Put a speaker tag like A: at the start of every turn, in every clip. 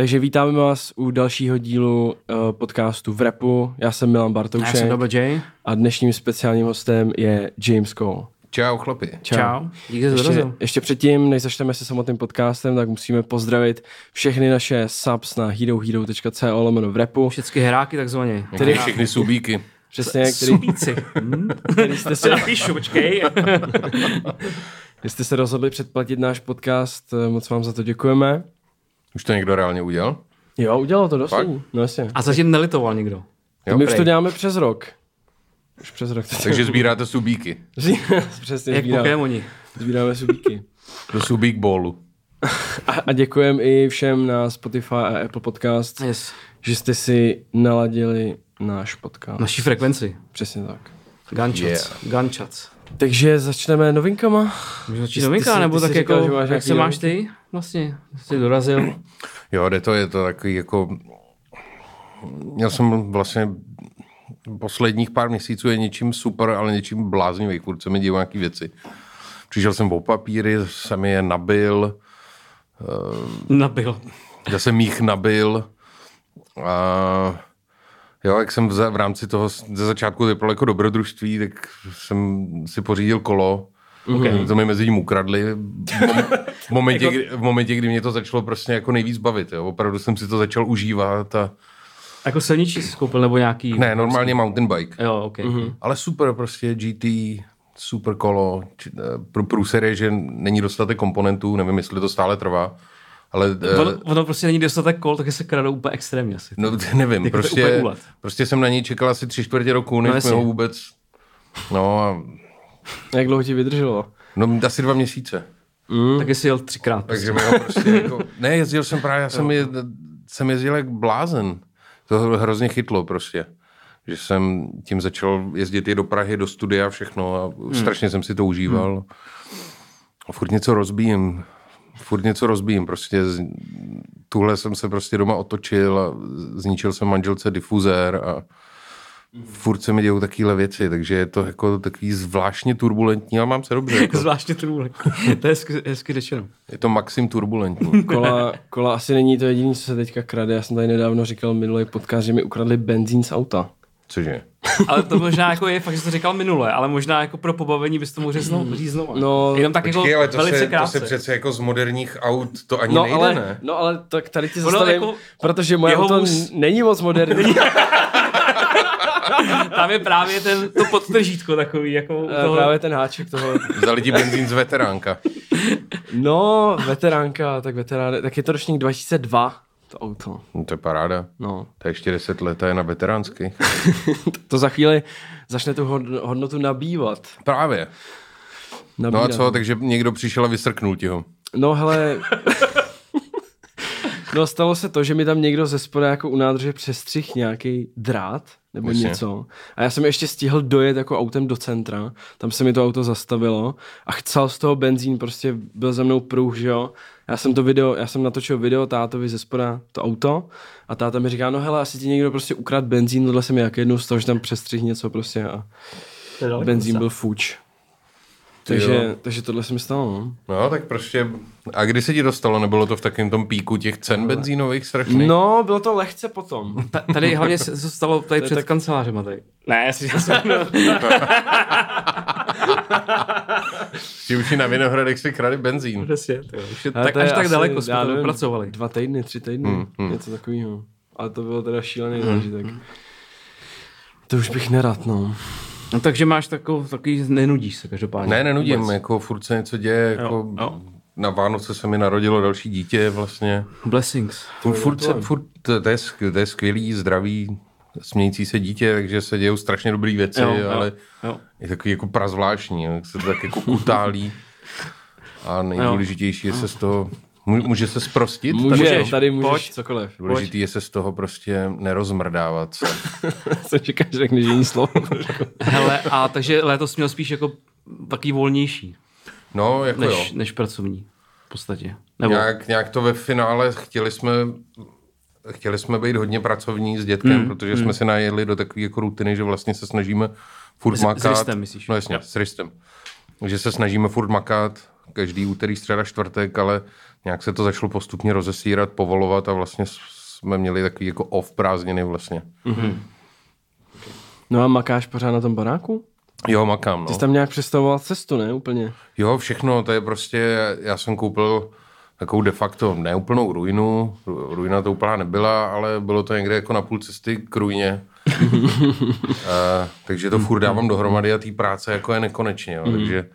A: Takže vítáme vás u dalšího dílu uh, podcastu v repu. Já jsem Milan Bartoušek.
B: Já jsem Double J.
A: A dnešním speciálním hostem je James Cole.
C: Čau chlapi.
B: Čau. Čau.
A: Díky ještě, ještě předtím, než začneme se samotným podcastem, tak musíme pozdravit všechny naše subs na herohero.co lomeno v repu.
B: Všechny heráky takzvaně.
C: Tedy všechny subíky.
A: Přesně, který...
B: Subíci. který jste se... Napíšu, počkej.
A: Když jste se rozhodli předplatit náš podcast, eh, moc vám za to děkujeme.
C: Už to někdo reálně udělal?
A: Jo, udělal to dost. No jasně.
B: A zatím nelitoval nikdo.
A: Jo, my už to děláme přes rok. Už přes rok.
C: Takže sbíráte subíky.
A: Přesně,
B: Jak
A: sbíráme,
B: Pokémoni.
A: Sbíráme subíky.
C: Do subík bolu.
A: A, a děkujem i všem na Spotify a Apple Podcast,
B: yes.
A: že jste si naladili náš podcast.
B: Naší frekvenci.
A: Přesně tak.
B: Gunshots. Yeah. Gunshots.
A: Takže začneme novinkama.
B: Můžeme začít novinka, nebo tak jako, říkal, jak se máš ty vlastně? Jsi dorazil?
C: Jo, jde to, je to takový jako... Já jsem vlastně posledních pár měsíců je něčím super, ale něčím bláznivý, furt se mi dějí nějaké věci. Přišel jsem o papíry, jsem je nabil.
B: Uh, nabil.
C: Já jsem jich nabil. A jo, jak jsem v, v rámci toho ze začátku vypadal jako dobrodružství, tak jsem si pořídil kolo. Okay. To mi mezi tím ukradli. V momentě, jako... kdy, v momentě, kdy mě to začalo prostě jako nejvíc bavit. Jo. Opravdu jsem si to začal užívat a
B: jako silničí jsi koupil nebo nějaký?
C: Ne, normálně mountain bike.
B: Jo, ok. Mm-hmm.
C: Ale super prostě GT, super kolo. Eh, pro průser je, že není dostatek komponentů, nevím, jestli to stále trvá. Ale,
B: ono, ono prostě není dostatek kol, tak se kradou úplně extrémně asi.
C: No nevím, jako prostě, prostě jsem na něj čekal asi tři čtvrtě roku, než no, ho vůbec... No a...
A: Jak dlouho ti vydrželo?
C: No asi dva měsíce.
B: Mm. Tak jsi jel třikrát.
C: Takže prostě. prostě jako... Ne, jezdil jsem právě, já jsem, je, jsem jezdil jak blázen to hrozně chytlo prostě. Že jsem tím začal jezdit i do Prahy, do studia a všechno a hmm. strašně jsem si to užíval. Hmm. A furt něco rozbíjím. Furt něco rozbíjím. Prostě z, tuhle jsem se prostě doma otočil a zničil jsem manželce difuzér a furt se mi dějou takovéhle věci, takže je to jako takový zvláštně turbulentní, ale mám se dobře. Jako.
B: zvláštně turbulentní, to je hezky, hezky řečeno.
C: Je to maxim turbulentní.
A: kola, kola asi není to jediné, co se teďka krade. Já jsem tady nedávno říkal minulý podcast, že mi ukradli benzín z auta.
C: Cože?
B: ale to možná jako je fakt, že to říkal minule, ale možná jako pro pobavení bys to mohl znovu, říct znovu.
A: No,
B: Jenom tak počkej, jako
C: ale to
B: velice
C: se,
B: krátce.
C: To se přece jako z moderních aut to ani
A: no,
C: nejde,
A: ale,
C: ne?
A: No ale tak tady ti zastavím, jako protože moje auto vůz... není moc moderní.
B: Tam je právě ten, to podtržítko takový. Jako
A: toho... Právě ten háček toho.
C: Vzali ti benzín z veteránka.
A: No, veteránka, tak veterán, tak je to ročník 2002 to auto.
C: No, to je paráda.
A: No.
C: To je ještě 10 let, to je na veteránsky.
A: to za chvíli začne tu hodnotu nabývat.
C: Právě. Nabírat. No a co, takže někdo přišel a vysrknul ti ho.
A: No hele, No stalo se to, že mi tam někdo ze spoda jako u nádrže přestřih nějaký drát nebo Myslím. něco. A já jsem ještě stihl dojet jako autem do centra, tam se mi to auto zastavilo a chcel z toho benzín, prostě byl za mnou pruh, že jo. Já jsem to video, já jsem natočil video tátovi ze spoda to auto a táta mi říká, no hele, asi ti někdo prostě ukrad benzín, tohle jsem jak jednou z toho, že tam přestřih něco prostě a benzín byl fuč. Takže, takže tohle se mi stalo, no.
C: No, tak prostě, a kdy se ti dostalo, nebylo to v takovém tom píku těch cen benzínových strašných?
A: No, bylo to lehce potom.
B: Ta, tady hlavně se stalo tady před tak... kancelářem tady. Ne, já si jsem...
C: Ti už na Vinohradech si krali benzín.
B: Přesně, to už je, tak až tak daleko jsme to vypracovali.
A: Dva týdny, tři týdny, hmm, hmm. něco takového. Ale to bylo teda šílený hmm. zážitek. To už bych nerad, no.
B: No takže máš takový, takový nenudíš se každopádně.
C: Ne, nenudím, vůbec. jako furt se něco děje, jo, jako jo. na Vánoce se mi narodilo další dítě vlastně.
B: Blessings.
C: Furt, furt, se, furt to, je, to je skvělý, zdravý, smějící se dítě, takže se dějou strašně dobré věci, jo, ale jo, jo. je takový jako prazvláštní, jak se to tak jako utálí. A nejdůležitější je se z toho Může se sprostit?
A: Může, tady, tady můžeš pojď,
C: cokoliv. Důležitý je se z toho prostě nerozmrdávat.
A: Co čekáš, řekneš jiný slovo.
B: Hele, a takže létos měl spíš jako taký volnější.
C: No, jako
B: než,
C: jo.
B: Než pracovní v podstatě.
C: Nebo... Nějak, nějak to ve finále chtěli jsme chtěli jsme být hodně pracovní s dětkem, mm, protože mm. jsme se najedli do takové jako rutiny, že vlastně se snažíme furt s, makat. S
B: Ristem, myslíš?
C: No jasně, s Ristem. Že se snažíme furt makat každý úterý, středa, čtvrtek, ale nějak se to začalo postupně rozesírat, povolovat a vlastně jsme měli takový jako off prázdniny vlastně.
A: No a makáš pořád na tom baráku?
C: Jo, makám, no.
A: Ty jsi tam nějak představoval cestu, ne? Úplně.
C: Jo, všechno, to je prostě, já jsem koupil takovou de facto neúplnou ruinu, Ru- ruina to úplná nebyla, ale bylo to někde jako na půl cesty k ruině. a, takže to furt dávám dohromady a té práce jako je nekonečně, jo, takže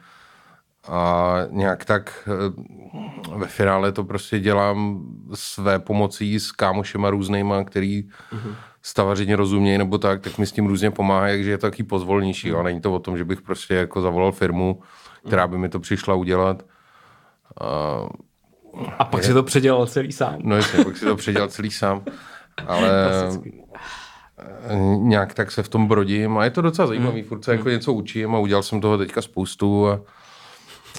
C: a nějak tak eh, ve finále to prostě dělám své pomocí s kámošema různýma, který stavařině rozumějí nebo tak, tak mi s tím různě pomáhají, takže je to taky pozvolnější. A není to o tom, že bych prostě jako zavolal firmu, která by mi to přišla udělat. A,
B: A pak si to předělal celý sám.
C: no jasně, pak si to předělal celý sám. Ale eh, nějak tak se v tom brodím a je to docela zajímavý, furt se jako něco učím a udělal jsem toho teďka spoustu a,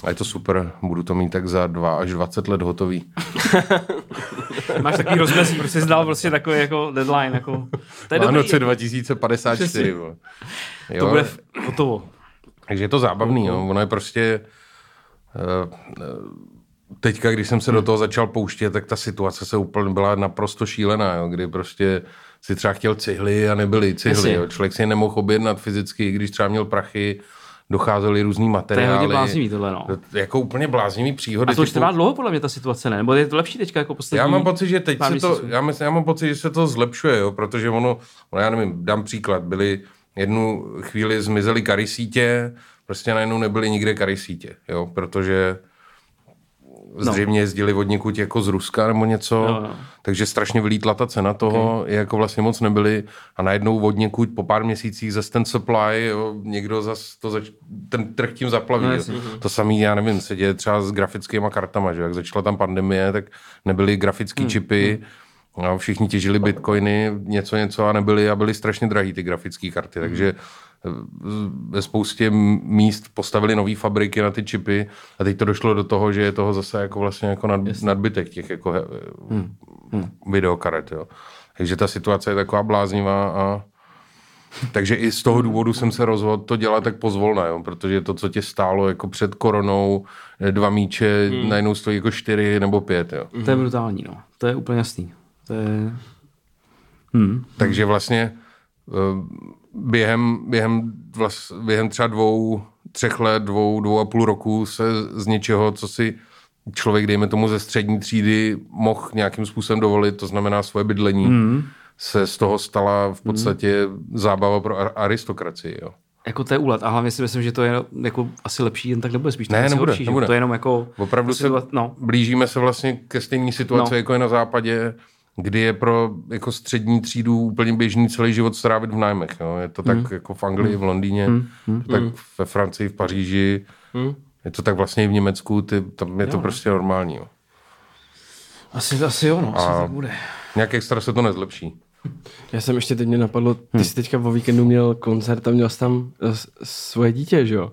C: a je to super, budu to mít tak za dva až 20 let hotový.
B: Máš takový rozmezí, prostě jsi dal prostě takový jako deadline, jako... To je dobrý,
C: Vánoce 2054. vole. Jo,
B: to bude hotovo.
C: Takže je to zábavný, jo. ono je prostě... eh, eh, Teďka, když jsem se do toho začal pouštět, tak ta situace se úplně byla naprosto šílená, jo, kdy prostě si třeba chtěl cihly a nebyly cihly. Jo. Člověk si je nemohl objednat fyzicky, když třeba měl prachy, docházely různý
B: To je
C: materiály.
B: hodně bláznivý tohle, no.
C: Jako úplně bláznivý příhody.
B: A to už
C: typu-
B: trvá dlouho podle mě ta situace, ne? Nebo je to lepší teďka jako poslední?
C: já mám pocit, že teď se to, já, myslím, já mám pocit, že se to zlepšuje, jo, protože ono, ono, já nevím, dám příklad, byly jednu chvíli zmizely karisítě, prostě najednou nebyly nikde karisítě, jo, protože zřejmě jezdili od někud jako z Ruska nebo něco,
B: Jo, jo.
C: takže strašně vylítla ta cena toho, okay. jako vlastně moc nebyly a najednou od někud po pár měsících zase ten supply, jo, někdo zas to zač, ten trh tím zaplaví.
B: No,
C: No,
B: jasně.
C: to samý, já nevím, se děje třeba s grafickými kartama, že jak začala tam pandemie, tak nebyly grafické
B: Hmm.
C: čipy, No, všichni těžili bitcoiny, něco, něco a nebyly a byly strašně drahý ty grafické karty, takže eh, ve spoustě míst postavili nové fabriky na ty čipy a teď to došlo do toho, že je toho zase jako vlastně jako nad, nadbytek těch jako he, hmm. videokaret, jo. Takže ta situace je taková bláznivá a takže i z toho důvodu jsem se rozhodl to dělat tak pozvolna, jo, protože to, co tě stálo jako před koronou, eh, dva míče, hmm. najednou stojí jako čtyři nebo pět, jo.
B: To je brutální, no. To je úplně jasný. To je... Hmm.
C: Takže vlastně během, během, vlast, během třeba dvou, třech let, dvou, dvou a půl roku se z něčeho, co si člověk, dejme tomu ze střední třídy, mohl nějakým způsobem dovolit, to znamená svoje bydlení, mm. se z toho stala v podstatě mm. zábava pro ar- aristokracii. Jo.
B: Jako to je úlet. A hlavně si myslím, že to je jako asi lepší, jen tak nebude spíš. to
C: Ne, nebude,
B: horší,
C: nebude.
B: To je jenom jako...
C: Opravdu se
B: No,
C: blížíme se vlastně ke stejné situaci,
B: No.
C: jako je na západě, kdy je pro jako střední třídu úplně běžný celý život strávit v nájmech. Jo. Je to tak
B: Hmm.
C: jako v Anglii, v Londýně, tak ve Francii, v Paříži, je to tak vlastně i v Německu, ty, tam je to prostě normální. Jo.
B: asi, asi jo, no. Asi
C: A-
B: tak bude.
C: Nějak extra se to nezlepší.
A: Já jsem ještě teď mě napadlo, ty jsi teďka o víkendu měl koncert a měl jsi tam eh, svoje dítě, že jo?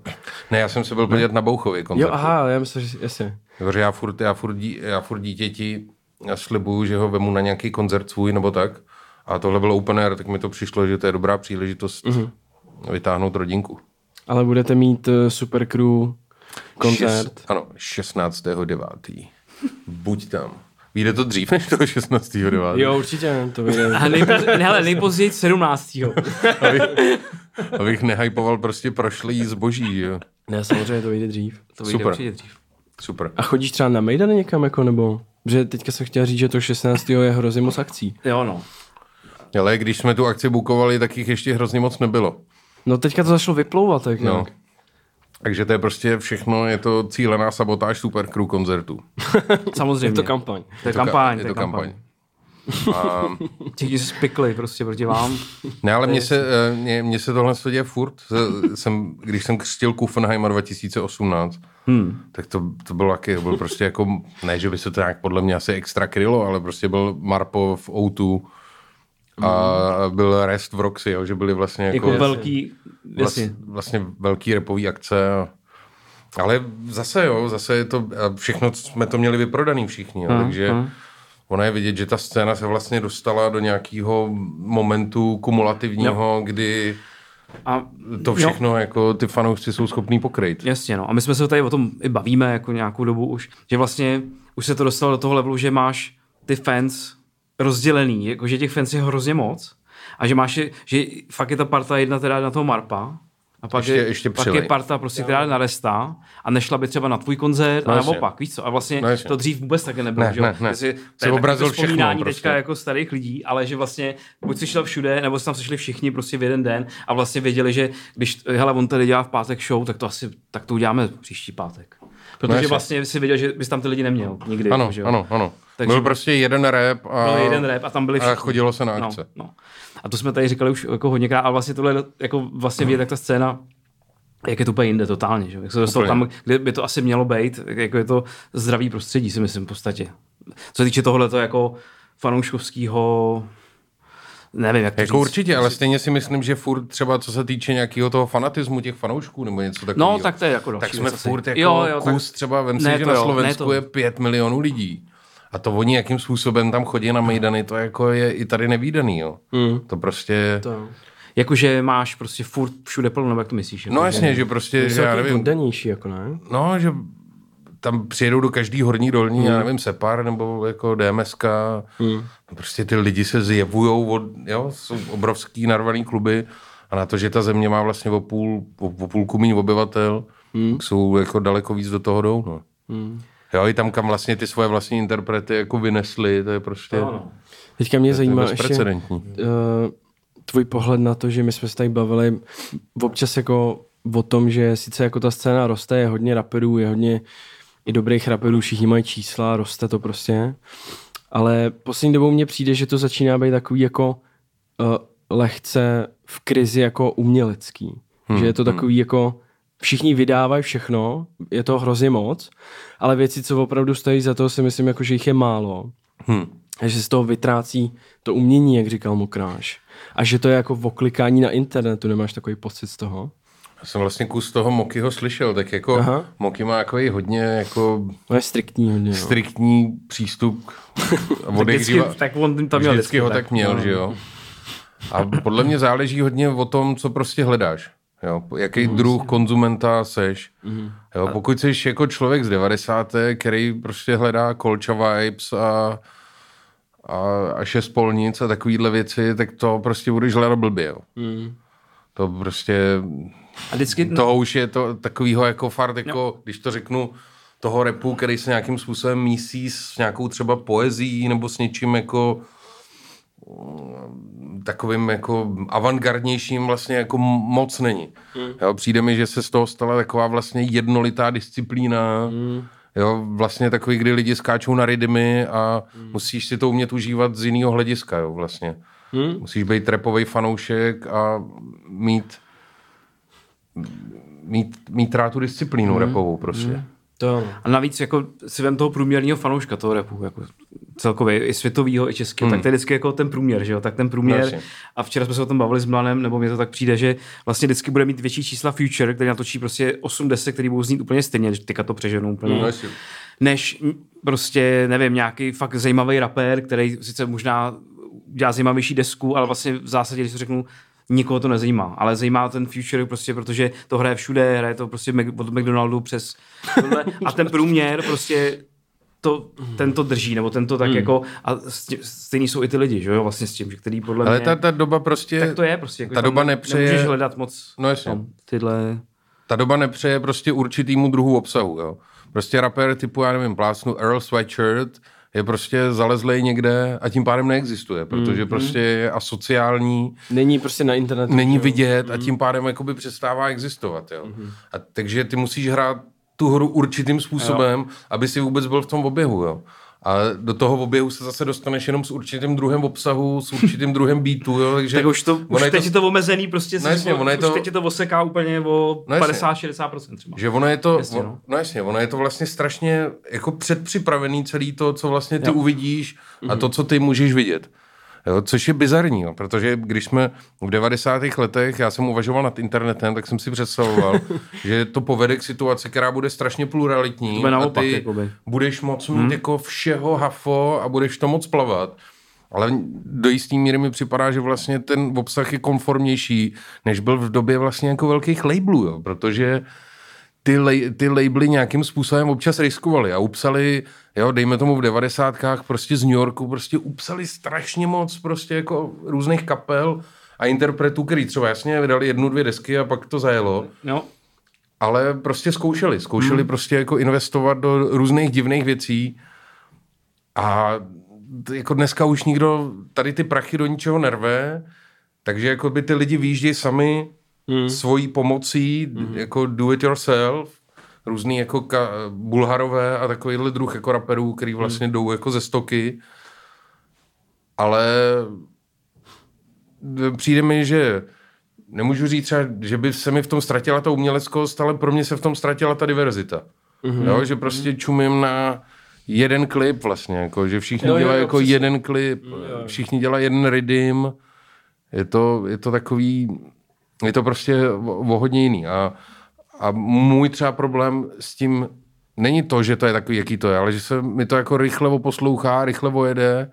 C: Ne, já jsem se byl podívat na Bouchově koncert.
A: Jo, aha, já myslím, že jasně.
C: Takže já furt, já furt, dí, já furt dítěti já slibuju, že ho vemu na nějaký koncert svůj nebo tak. A tohle bylo open air, tak mi to přišlo, že to je dobrá příležitost
A: Mhm.
C: vytáhnout rodinku.
A: Ale budete mít uh, super crew koncert.
C: Šest, ano, 16.9. Buď tam. Vyjde to dřív než toho 16.9.
A: Jo, určitě, to vyjde.
B: A nejpozději, ne, hele, nejpozději 17.
C: Abych, abych nehypoval prostě prošlý zboží, jo.
A: Ne, samozřejmě to vyjde dřív.
B: To vyjde
C: Super.
B: určitě dřív.
C: Super.
A: A chodíš třeba na Mejdan někam, jako, nebo? Že teďka jsem chtěl říct, že to 16. je hrozně moc akcí.
B: Jo, no.
C: Ale když jsme tu akci bukovali, tak jich ještě hrozně moc nebylo.
A: No teďka to začalo vyplouvat, tak
C: No.
A: nějak.
C: Takže to je prostě všechno, je to cílená sabotáž super crew koncertů.
B: Samozřejmě.
A: Je to kampaň.
B: To je
C: to ka-
B: kampaň.
C: Je to kampaň. A,
B: Ti spikli prostě proti vám.
C: ne, ale mně se, eh, mně, mně se tohle děje furt. Se- Jsem, když jsem křtil Kuffenheima 2018, hmm. tak to, to bylo taky, byl prostě jako, ne, že by se to nějak podle mě asi extra krylo, ale prostě byl Marpo v O2 a byl Rest v Roxy, jo, že byly vlastně jako,
B: Jako velký,
C: vlastně, vlastně velký repový akce. A, ale zase jo, zase je to, a všechno jsme to měli vyprodaný všichni, jo, takže ono je vidět, že ta scéna se vlastně dostala do nějakého momentu kumulativního, kdy
B: A
C: to všechno jo. jako ty fanoušci jsou schopní pokryt.
B: Jasně, no. A my jsme se tady o tom i bavíme jako nějakou dobu už, že vlastně už se to dostalo do toho levelu, že máš ty fans rozdělený, jako že těch fans je hrozně moc a že máš, že fakt je ta parta jedna teda na toho Marpa a pak, ještě, je, ještě pak je parta, prostě, která je na resta a nešla by třeba na tvůj koncert no, a naopak, víš co? A vlastně no, to dřív vůbec také nebylo,
C: ne, že? Ne, ne.
B: Jsi, to je obrazil všechno, prostě. teďka jako starých lidí, ale že vlastně buď jsi šel všude, nebo jsi tam sešli všichni prostě v jeden den a vlastně věděli, že když, hele, on tady dělá v pátek show, tak to asi, tak to uděláme příští pátek. Protože no, vlastně si věděl, že bys tam ty lidi neměl nikdy.
C: Ano,
B: že
C: ano, ano. Takže byl prostě jeden rap a,
B: byl jeden rap a tam byli všichni.
C: A chodilo se na
B: no,
C: akce.
B: No, no. A to jsme tady říkali už jako hodněkrát, ale vlastně tohle jako vlastně vidět, jak ta scéna jak je to úplně jinde totálně, že? Jak se dostal tam, kde by to asi mělo být, jako je to zdravý prostředí, si myslím v podstatě. Co se týče tohle to jako fanouškovského nevím, jak to
C: Jako říct. určitě, ale stejně si myslím, že furt třeba co se týče nějakého toho fanatismu těch fanoušků nebo něco takového.
B: No, tak to je jako
C: Tak jsme věc, furt jako jo, jo, kus tak... třeba, vem si, ne, že na Slovensku je pět milionů lidí. A to oni, jakým způsobem tam chodí na Mejdany, to jako je i tady nevýdaný, jo. Mm. To prostě... To
B: jakože máš prostě furt všude plno, nebo jak to myslíš?
C: Jako, no jasně, že, že prostě,
A: že já nevím. Danější, jako ne?
C: No, že tam přijedou do každý horní dolní, hmm. já nevím, Separ nebo jako DMSK. Hmm. Prostě ty lidi se zjevujou, od, jo, jsou obrovský narvaný kluby a na to, že ta země má vlastně o půl, o, o půlku méně obyvatel, hmm. jsou jako daleko víc do toho jdou, no. Hmm. Jo, i tam, kam vlastně ty svoje vlastní interprety jako vynesly, to je prostě... No, no.
A: Teďka mě zajímá ještě, uh, tvůj pohled na to, že my jsme se tady bavili občas jako o tom, že sice jako ta scéna roste, je hodně raperů, je hodně i dobrých raperů, všichni mají čísla, roste to prostě, ale poslední dobou mně přijde, že to začíná být takový jako uh, lehce v krizi jako umělecký. Hmm. Že je to hmm. takový hmm. jako všichni vydávají všechno, je to hrozně moc, ale věci, co opravdu stojí za to, si myslím, jako, že jich je málo. Hmm. A že z toho vytrácí to umění, jak říkal Mokráš. A že to je jako oklikání na internetu, nemáš takový pocit z toho?
C: Já jsem vlastně kus toho Mokyho slyšel, tak jako Aha. Moky má jako i hodně jako...
A: No je striktní hodně,
C: no. Striktní přístup.
B: tak, vždycky, tak on tam měl
C: vždycky, vždycky ho tak, tak měl, no. že jo. A podle mě záleží hodně o tom, co prostě hledáš. Jo, jaký mm, druh konzumenta seš. Mm. Jo, pokud jsi jako člověk z 90. který prostě hledá kolča vibes a a, a šest polnic a takovýhle věci, tak to prostě budeš hledat blbě. Jo. Mm. To prostě... A vždycky... To už je to takovýho jako fart, jako, no. když to řeknu, toho repu, který se nějakým způsobem mísí s nějakou třeba poezí nebo s něčím jako takovým jako avantgardnějším vlastně jako moc není. Hmm. Jo, přijde mi, že se z toho stala taková vlastně jednolitá disciplína, hmm. Jo, vlastně takový, kdy lidi skáčou na rytmy a hmm. musíš si to umět užívat z jiného hlediska, jo, vlastně. Hmm. Musíš být repový fanoušek a mít mít, mít rád tu disciplínu hmm. repovou prostě. Hmm.
B: To. A navíc jako si vem toho průměrného fanouška toho repu, jako celkově i světového, i českého, hmm. tak to je vždycky jako ten průměr, že jo, tak ten průměr. Vlastně. A včera jsme se o tom bavili s Mlanem, nebo mě to tak přijde, že vlastně vždycky bude mít větší čísla Future, který natočí prostě 80, který budou znít úplně stejně, teďka to přeženou úplně. Hmm. Než prostě, nevím, nějaký fakt zajímavý rapper, který sice možná dělá zajímavější desku, ale vlastně v zásadě, když to řeknu, nikoho to nezajímá, ale zajímá ten future prostě, protože to hraje všude, hraje to prostě od McDonaldu přes tohle, a ten průměr prostě to, ten to drží, nebo ten to tak hmm. jako, a stejný jsou i ty lidi, že jo, vlastně s tím, že který podle
C: Ale
B: mě...
C: ta, ta doba prostě...
B: Tak to je prostě.
C: Jako ta doba nepřeje...
B: Nemůžeš hledat moc
C: no jasně. Tam,
B: tyhle...
C: Ta doba nepřeje prostě určitýmu druhu obsahu, jo. Prostě rapper typu, já nevím, plásnu Earl Sweatshirt, je prostě zalezlej někde a tím pádem neexistuje, protože mm, prostě je asociální.
A: Není prostě na internetu.
C: Není vidět mm. a tím pádem jakoby přestává existovat. Jo. Mm. A takže ty musíš hrát tu hru určitým způsobem, jo. aby si vůbec byl v tom oběhu. Jo. A do toho oběhu se zase dostaneš jenom s určitým druhem obsahu, s určitým druhem beatu, jo, takže...
B: Tak už, to, už teď to... je to omezený, prostě no jasně, ono je to... už teď je to oseká úplně o no 50-60% třeba.
C: Že ono je to, jasně, no. no jasně, ono je to vlastně strašně jako předpřipravený celý to, co vlastně ty jo. uvidíš a mm-hmm. to, co ty můžeš vidět. Jo, což je bizarní, jo, protože když jsme v 90. letech, já jsem uvažoval nad internetem, tak jsem si představoval, že to povede k situaci, která bude strašně pluralitní.
B: To naopak,
C: a ty
B: jakoby.
C: budeš moc mít hmm. jako všeho hafo a budeš to moc plavat. ale do jistý míry mi připadá, že vlastně ten obsah je konformnější, než byl v době vlastně jako velkých labelů, jo, protože ty, lej, ty labely nějakým způsobem občas riskovali a upsali, jo, dejme tomu v devadesátkách prostě z New Yorku, prostě upsali strašně moc prostě jako různých kapel a interpretů, který třeba jasně vydali jednu, dvě desky a pak to zajelo.
B: No.
C: Ale prostě zkoušeli. Zkoušeli hmm. prostě jako investovat do různých divných věcí a jako dneska už nikdo tady ty prachy do ničeho nerve, takže jako by ty lidi výjíždějí sami hmm. svojí pomocí, hmm. jako do it yourself, různý jako ka- bulharové a takovýhle druh jako raperů, který hmm. vlastně hmm. jdou jako ze stoky, ale přijde mi, že nemůžu říct třeba, že by se mi v tom ztratila ta uměleckost, ale pro mě se v tom ztratila ta diverzita. Mm-hmm. Jo, že prostě mm-hmm. čumím na jeden klip vlastně, jako, že všichni jo, dělají jo, jako přesně. jeden klip, jo, jo. všichni dělají jeden rhythm, je to, je to takový, je to prostě o, hodně jiný a, a můj třeba problém s tím není to, že to je takový, jaký to je, ale že se mi to jako rychle poslouchá, rychle vojede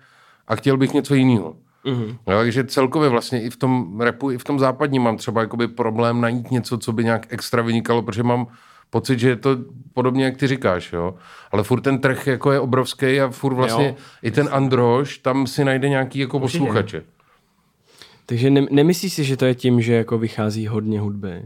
C: a chtěl bych něco jiného. Mm-hmm. No, takže celkově vlastně i v tom repu, i v tom západním mám třeba jakoby problém najít něco, co by nějak extra vynikalo, protože mám pocit, že je to podobně, jak ty říkáš, jo. Ale furt ten trh jako je obrovský a furt vlastně jo. i ten Androš tam si najde nějaký jako posluchače.
A: Takže ne, nemyslíš si, že to je tím, že jako vychází hodně hudby?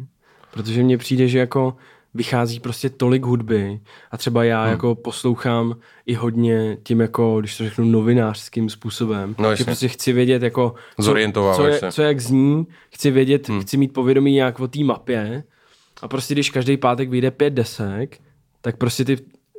A: Protože mně přijde, že jako vychází prostě tolik hudby a třeba já hmm. jako poslouchám i hodně tím jako, když to řeknu novinářským způsobem, no, že prostě chci vědět jako, co, co, je, co jak zní, chci vědět, hmm. chci mít povědomí nějak o té mapě a prostě když každý pátek vyjde pět desek, tak prostě ty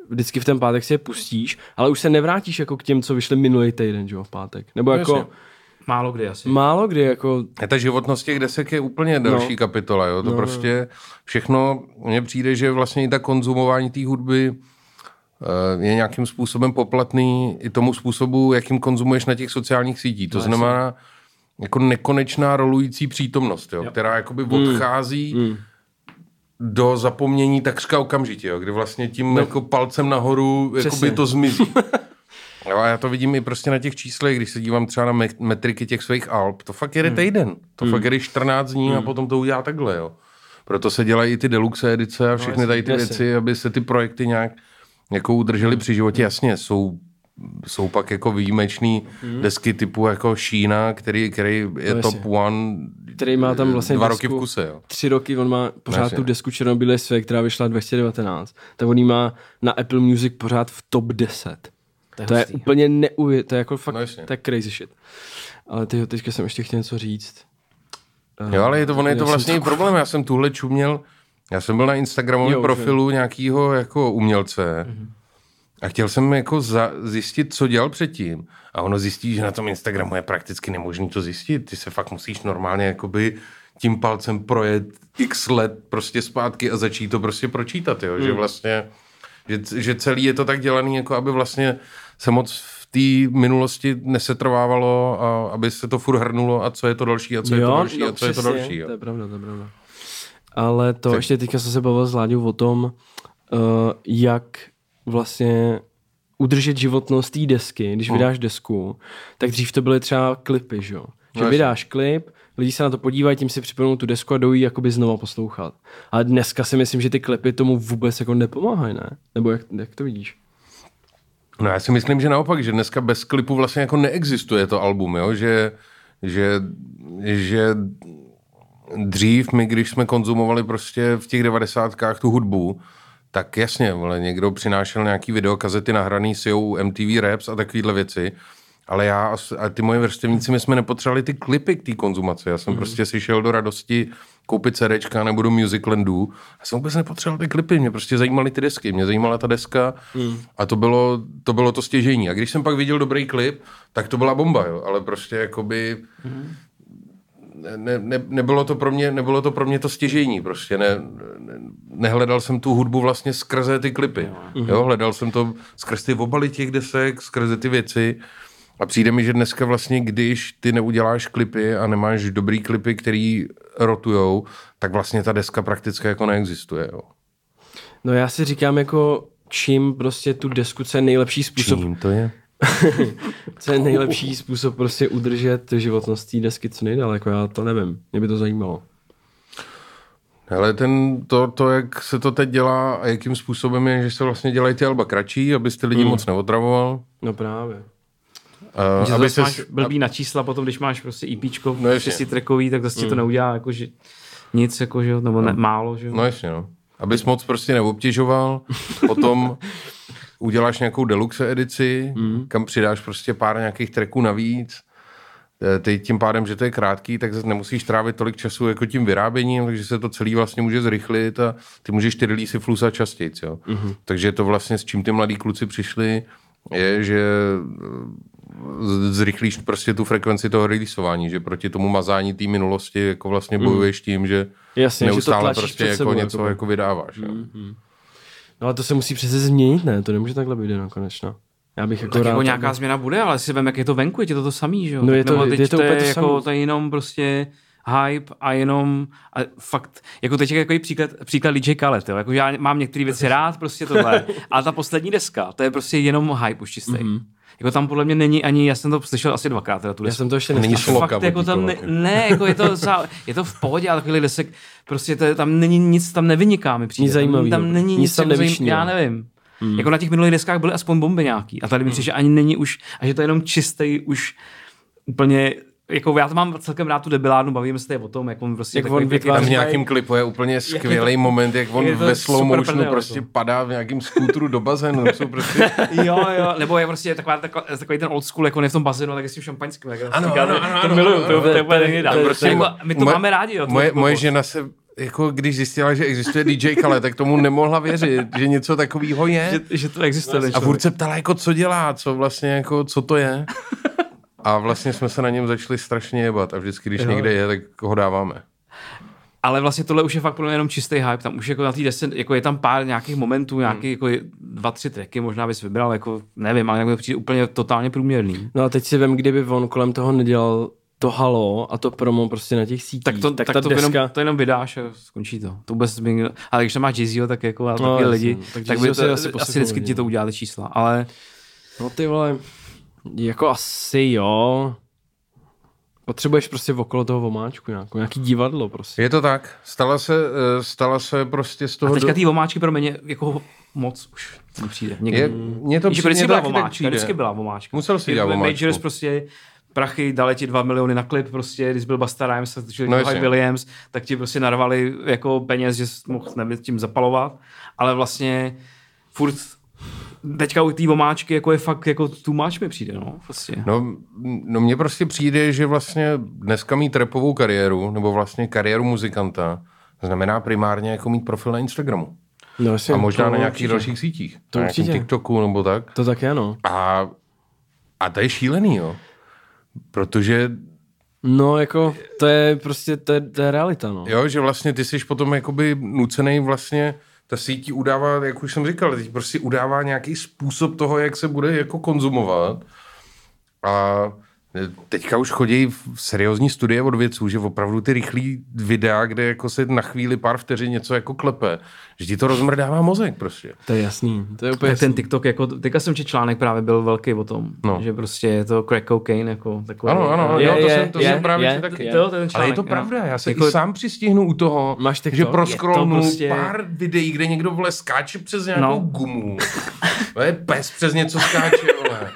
A: vždycky v ten pátek si je pustíš, ale už se nevrátíš jako k těm, co vyšly minulý týden, že jo, v pátek. Nebo no, jako... Jasně.
B: Málo kdy asi.
A: Málo kdy, jako...
C: A ta životnost těch desek je úplně další no. kapitola, jo. To no, prostě všechno, mně přijde, že vlastně i ta konzumování té hudby uh, je nějakým způsobem poplatný i tomu způsobu, jakým konzumuješ na těch sociálních sítích. To no, znamená jako nekonečná rolující přítomnost, jo, jo. která jakoby hmm. odchází mm do zapomnění takřka okamžitě, jo, kdy vlastně tím no. jako palcem nahoru jakoby to zmizí. jo, a já to vidím i prostě na těch číslech, když se dívám třeba na metriky těch svých alb, to fakt jede hmm. týden, to hmm. fakt jede 14 dní hmm. a potom to udělá takhle, jo. Proto se dělají i ty deluxe edice a no, všechny tady ty věci, aby se ty projekty nějak jako udržely hmm. při životě. Jasně, jsou jsou pak jako výjimečný hmm. desky typu jako Šína, který, který je no, top one
A: který má tam vlastně
C: dva roky v kuse, jo.
A: Tři roky, on má pořád Jasně. tu desku Černobylé své, která vyšla 2019, tak on má na Apple Music pořád v top 10. To je, to je úplně neuvěřitelné, to je jako fakt, no, to je crazy shit. Ale tyho, teďka jsem ještě chtěl něco říct.
C: Jo, ale je to, on je to vlastně to... problém, já jsem tuhle čuměl, já jsem byl na Instagramovém profilu že... nějakého jako umělce, mm-hmm a chtěl jsem jako za, zjistit, co dělal předtím. A ono zjistí, že na tom Instagramu je prakticky nemožné to zjistit. Ty se fakt musíš normálně jakoby tím palcem projet x let prostě zpátky a začít to prostě pročítat, jo? Hmm. že vlastně, že, že celý je to tak dělaný, jako aby vlastně se moc v té minulosti nesetrvávalo a aby se to furt hrnulo a co je to další a co jo, je to další no, a co přesně, je to další. Jo?
A: To je pravda, to je pravda. Ale to tak. ještě teďka jsem se bavil s Láďou o tom, uh, jak vlastně udržet životnost té desky, když hmm. vydáš desku, tak dřív to byly třeba klipy, že jo? Že no, vydáš klip, lidi se na to podívají, tím si připomenou tu desku a jdou ji jakoby znova poslouchat. Ale dneska si myslím, že ty klipy tomu vůbec jako nepomáhají, ne? Nebo jak, jak to vidíš?
C: No já si myslím, že naopak, že dneska bez klipu vlastně jako neexistuje to album, jo? Že, že, že dřív my, když jsme konzumovali prostě v těch devadesátkách tu hudbu, tak jasně, vole, někdo přinášel nějaký videokazety nahraný s jou MTV Raps a takovéhle věci, ale já a ty moje vrstevníci, my jsme nepotřebovali ty klipy k té konzumaci. Já jsem mm. prostě si šel do radosti koupit CDčka nebo do Musiclandu. Já jsem vůbec nepotřeboval ty klipy, mě prostě zajímaly ty desky, mě zajímala ta deska mm. a to bylo, to bylo to stěžení. A když jsem pak viděl dobrý klip, tak to byla bomba, jo. ale prostě jakoby mm ne, ne, nebylo, to pro mě, nebylo to pro mě to stěžení prostě. Ne, ne, nehledal jsem tu hudbu vlastně skrze ty klipy. Jo, jo hledal jsem to skrze ty obaly těch desek, skrze ty věci. A přijde mi, že dneska vlastně, když ty neuděláš klipy a nemáš dobrý klipy, který rotujou, tak vlastně ta deska prakticky jako neexistuje. Jo.
A: No já si říkám jako čím prostě tu desku, co je nejlepší způsob.
C: Čím to je?
A: Co je nejlepší způsob prostě udržet životnost té desky co nejdál, jako já to nevím, mě by to zajímalo.
C: Ale ten, to, to, jak se to teď dělá a jakým způsobem je, že se vlastně dělají ty alba kratší, abyste lidi mm. moc neotravoval.
A: No právě.
B: Uh, aby se máš blbý na čísla potom, když máš prostě EPčko no šesti trackový, tak zase mm. to neudělá jako, že nic, jako, že, nebo ne, no. málo. Že?
C: No jasně, no. Abys moc prostě neobtěžoval, potom uděláš nějakou deluxe edici, mm. kam přidáš prostě pár nějakých tracků navíc, Eh, ty tím pádem, že to je krátký, tak zase nemusíš trávit tolik času jako tím vyráběním, takže se to celý vlastně může zrychlit a ty můžeš ty releasy flusat častěji. Jo? Mm-hmm. Takže to vlastně, s čím ty mladí kluci přišli, je, že zrychlíš prostě tu frekvenci toho releaseování, že proti tomu mazání té minulosti jako vlastně bojuješ tím, že
A: Jasně,
C: neustále
A: že to
C: prostě jako sebou, něco jako, jako vydáváš. Mm-hmm.
A: No ale to se musí přece změnit, ne? To nemůže takhle být nakonec. No. Já bych jako
B: tak
A: rád,
B: jako nějaká změna bude, ale si vem, jak je to venku, je to to samý, že jo?
A: No je to,
B: Nebo teď
A: je to,
B: to
A: úplně
B: je
A: to
B: jako
A: samý.
B: to je jenom prostě hype a jenom a fakt, jako teď je jako příklad, příklad DJ Khaled, jo? Jako já mám některé věci rád, prostě tohle, ale ta poslední deska, to je prostě jenom hype už čistý. Mm-hmm. Jako tam podle mě není ani, já jsem to slyšel asi dvakrát, teda tu
A: Já jsem to ještě
C: Není
A: neslyšel.
C: sloka
B: Fakt, jako tam ne, ne, jako je to, za, je to v pohodě, ale takových desek, prostě to, tam není nic, tam nevyniká mi přijde.
A: Nic zajímavého.
B: Tam není
A: Nic
B: nic,
A: tam
B: jako
A: nevyšní,
B: já nevím. Hmm. Jako na těch minulých deskách byly aspoň bomby nějaký. A tady mi přijde, že ani není už, a že to je jenom čistý už úplně jako já to mám celkem rád tu debilárnu, bavíme se tady o tom, jak on prostě
A: Jak on
B: pěkný-
C: Tam v nějakém klipu je úplně skvělý moment, jak on
B: je to
C: ve slow motionu prostě
B: to.
C: padá v nějakém skútru do bazénu. To jsou prostě...
B: jo, jo, nebo je prostě taková, taková, takový ten old school, jak on je v tom bazénu, tak je s tím šampaňským. Jak
C: Ano,
B: říká,
C: ano,
B: to-
C: ano,
B: to
C: ano,
B: miluju,
C: ano,
B: to, to je úplně
A: To je-
B: nejde.
A: to je-
C: prostě
B: Jako, My to
C: moje-
B: máme rádi, jo.
C: Moje, moje žena se jako když zjistila, že existuje DJ Khaled, tak tomu nemohla věřit, že něco takového je.
B: že, že to existuje.
C: A furt se ptala, jako co dělá, co vlastně, jako, co to je. A vlastně jsme se na něm začali strašně jebat a vždycky, když
B: Jo.
C: někde je, tak ho dáváme.
B: Ale vlastně tohle už je fakt pro mě jenom čistý hype. Tam už jako na té desce, jako je tam pár nějakých momentů, nějaký jako je- dva, tři tracky, možná bys vybral, jako nevím, ale jako přijde úplně totálně průměrný.
A: No a teď si vem, kdyby on kolem toho nedělal to halo a to promo prostě na těch sítích.
B: Tak to, tak
A: ta
B: to,
A: deska...
B: jenom, to jenom vydáš a skončí to. to vůbec by, ale když tam máš Jay-Zho, tak jako a
A: No,
B: taky
A: jasně.
B: lidi,
A: Tak
B: tak, tak by to,
A: asi
B: asi, vždycky ti to
A: no.
B: udělá ty čísla. Ale
A: No ty vole, jako asi jo. Potřebuješ prostě okolo toho vomáčku nějakou, nějaký divadlo prostě.
C: Je to tak. Stala se, eh, stala se prostě z
B: a
C: toho...
B: teďka
C: do-
B: ty omáčky pro mě jako moc už mi přijde. Někdy.
C: je, mně to přijde,
B: vždycky byla vomáčka,
C: přijde.
B: vždycky byla vomáčka.
C: Musel si dělat vomáčku.
B: Majors prostě prachy, dali ti dva miliony na klip, prostě, když byl Basta Rhymes a
C: No.
B: Williams, tak ti prostě narvali jako peněz, že jsi mohl nevím, tím zapalovat, ale vlastně furt teďka u té vomáčky jako je fakt jako too much mi přijde, no, prostě.
C: No, no mně prostě přijde, že vlastně dneska mít repovou kariéru, nebo vlastně kariéru muzikanta, znamená primárně jako mít profil na Instagramu.
A: No, jasně,
C: A možná na nějakých
A: určitě.
C: dalších sítích.
A: To
C: na
A: určitě.
C: TikToku nebo tak.
A: To tak je, no.
C: A, a to je šílený, jo. Protože,
A: No, jako, to je prostě, to je, to je realita, no.
C: jo, že vlastně ty jsi potom jakoby nucený vlastně, ta síť udává, jak už jsem říkal, teď prostě udává nějaký způsob toho, jak se bude jako konzumovat. A teďka už chodí v seriózní studie od vědců, že opravdu ty rychlý videa, kde jako se na chvíli pár vteřin něco jako klepe, že ti to rozmrdává mozek prostě.
A: To je jasný. To je úplně
B: Tak ten
A: jasný.
B: TikTok, jako, teďka jsem četl článek právě byl velký o tom,
C: No.
B: no. že prostě je to crack cocaine, jako takový.
C: Ano, ano,
A: Je,
C: jo, to
A: je,
C: jsem, to
A: je,
C: jsem právě
A: je,
C: taky.
A: je.
B: To, ten
C: Ale je
B: článek,
C: to pravda, já se
B: Jako-
C: i sám přistihnu u toho,
A: Máš TikTok?
C: že proskrolnu
B: prostě-
C: pár videí, kde někdo vole skáče přes nějakou
B: No.
C: gumu. To je pes přes něco skáče, vole.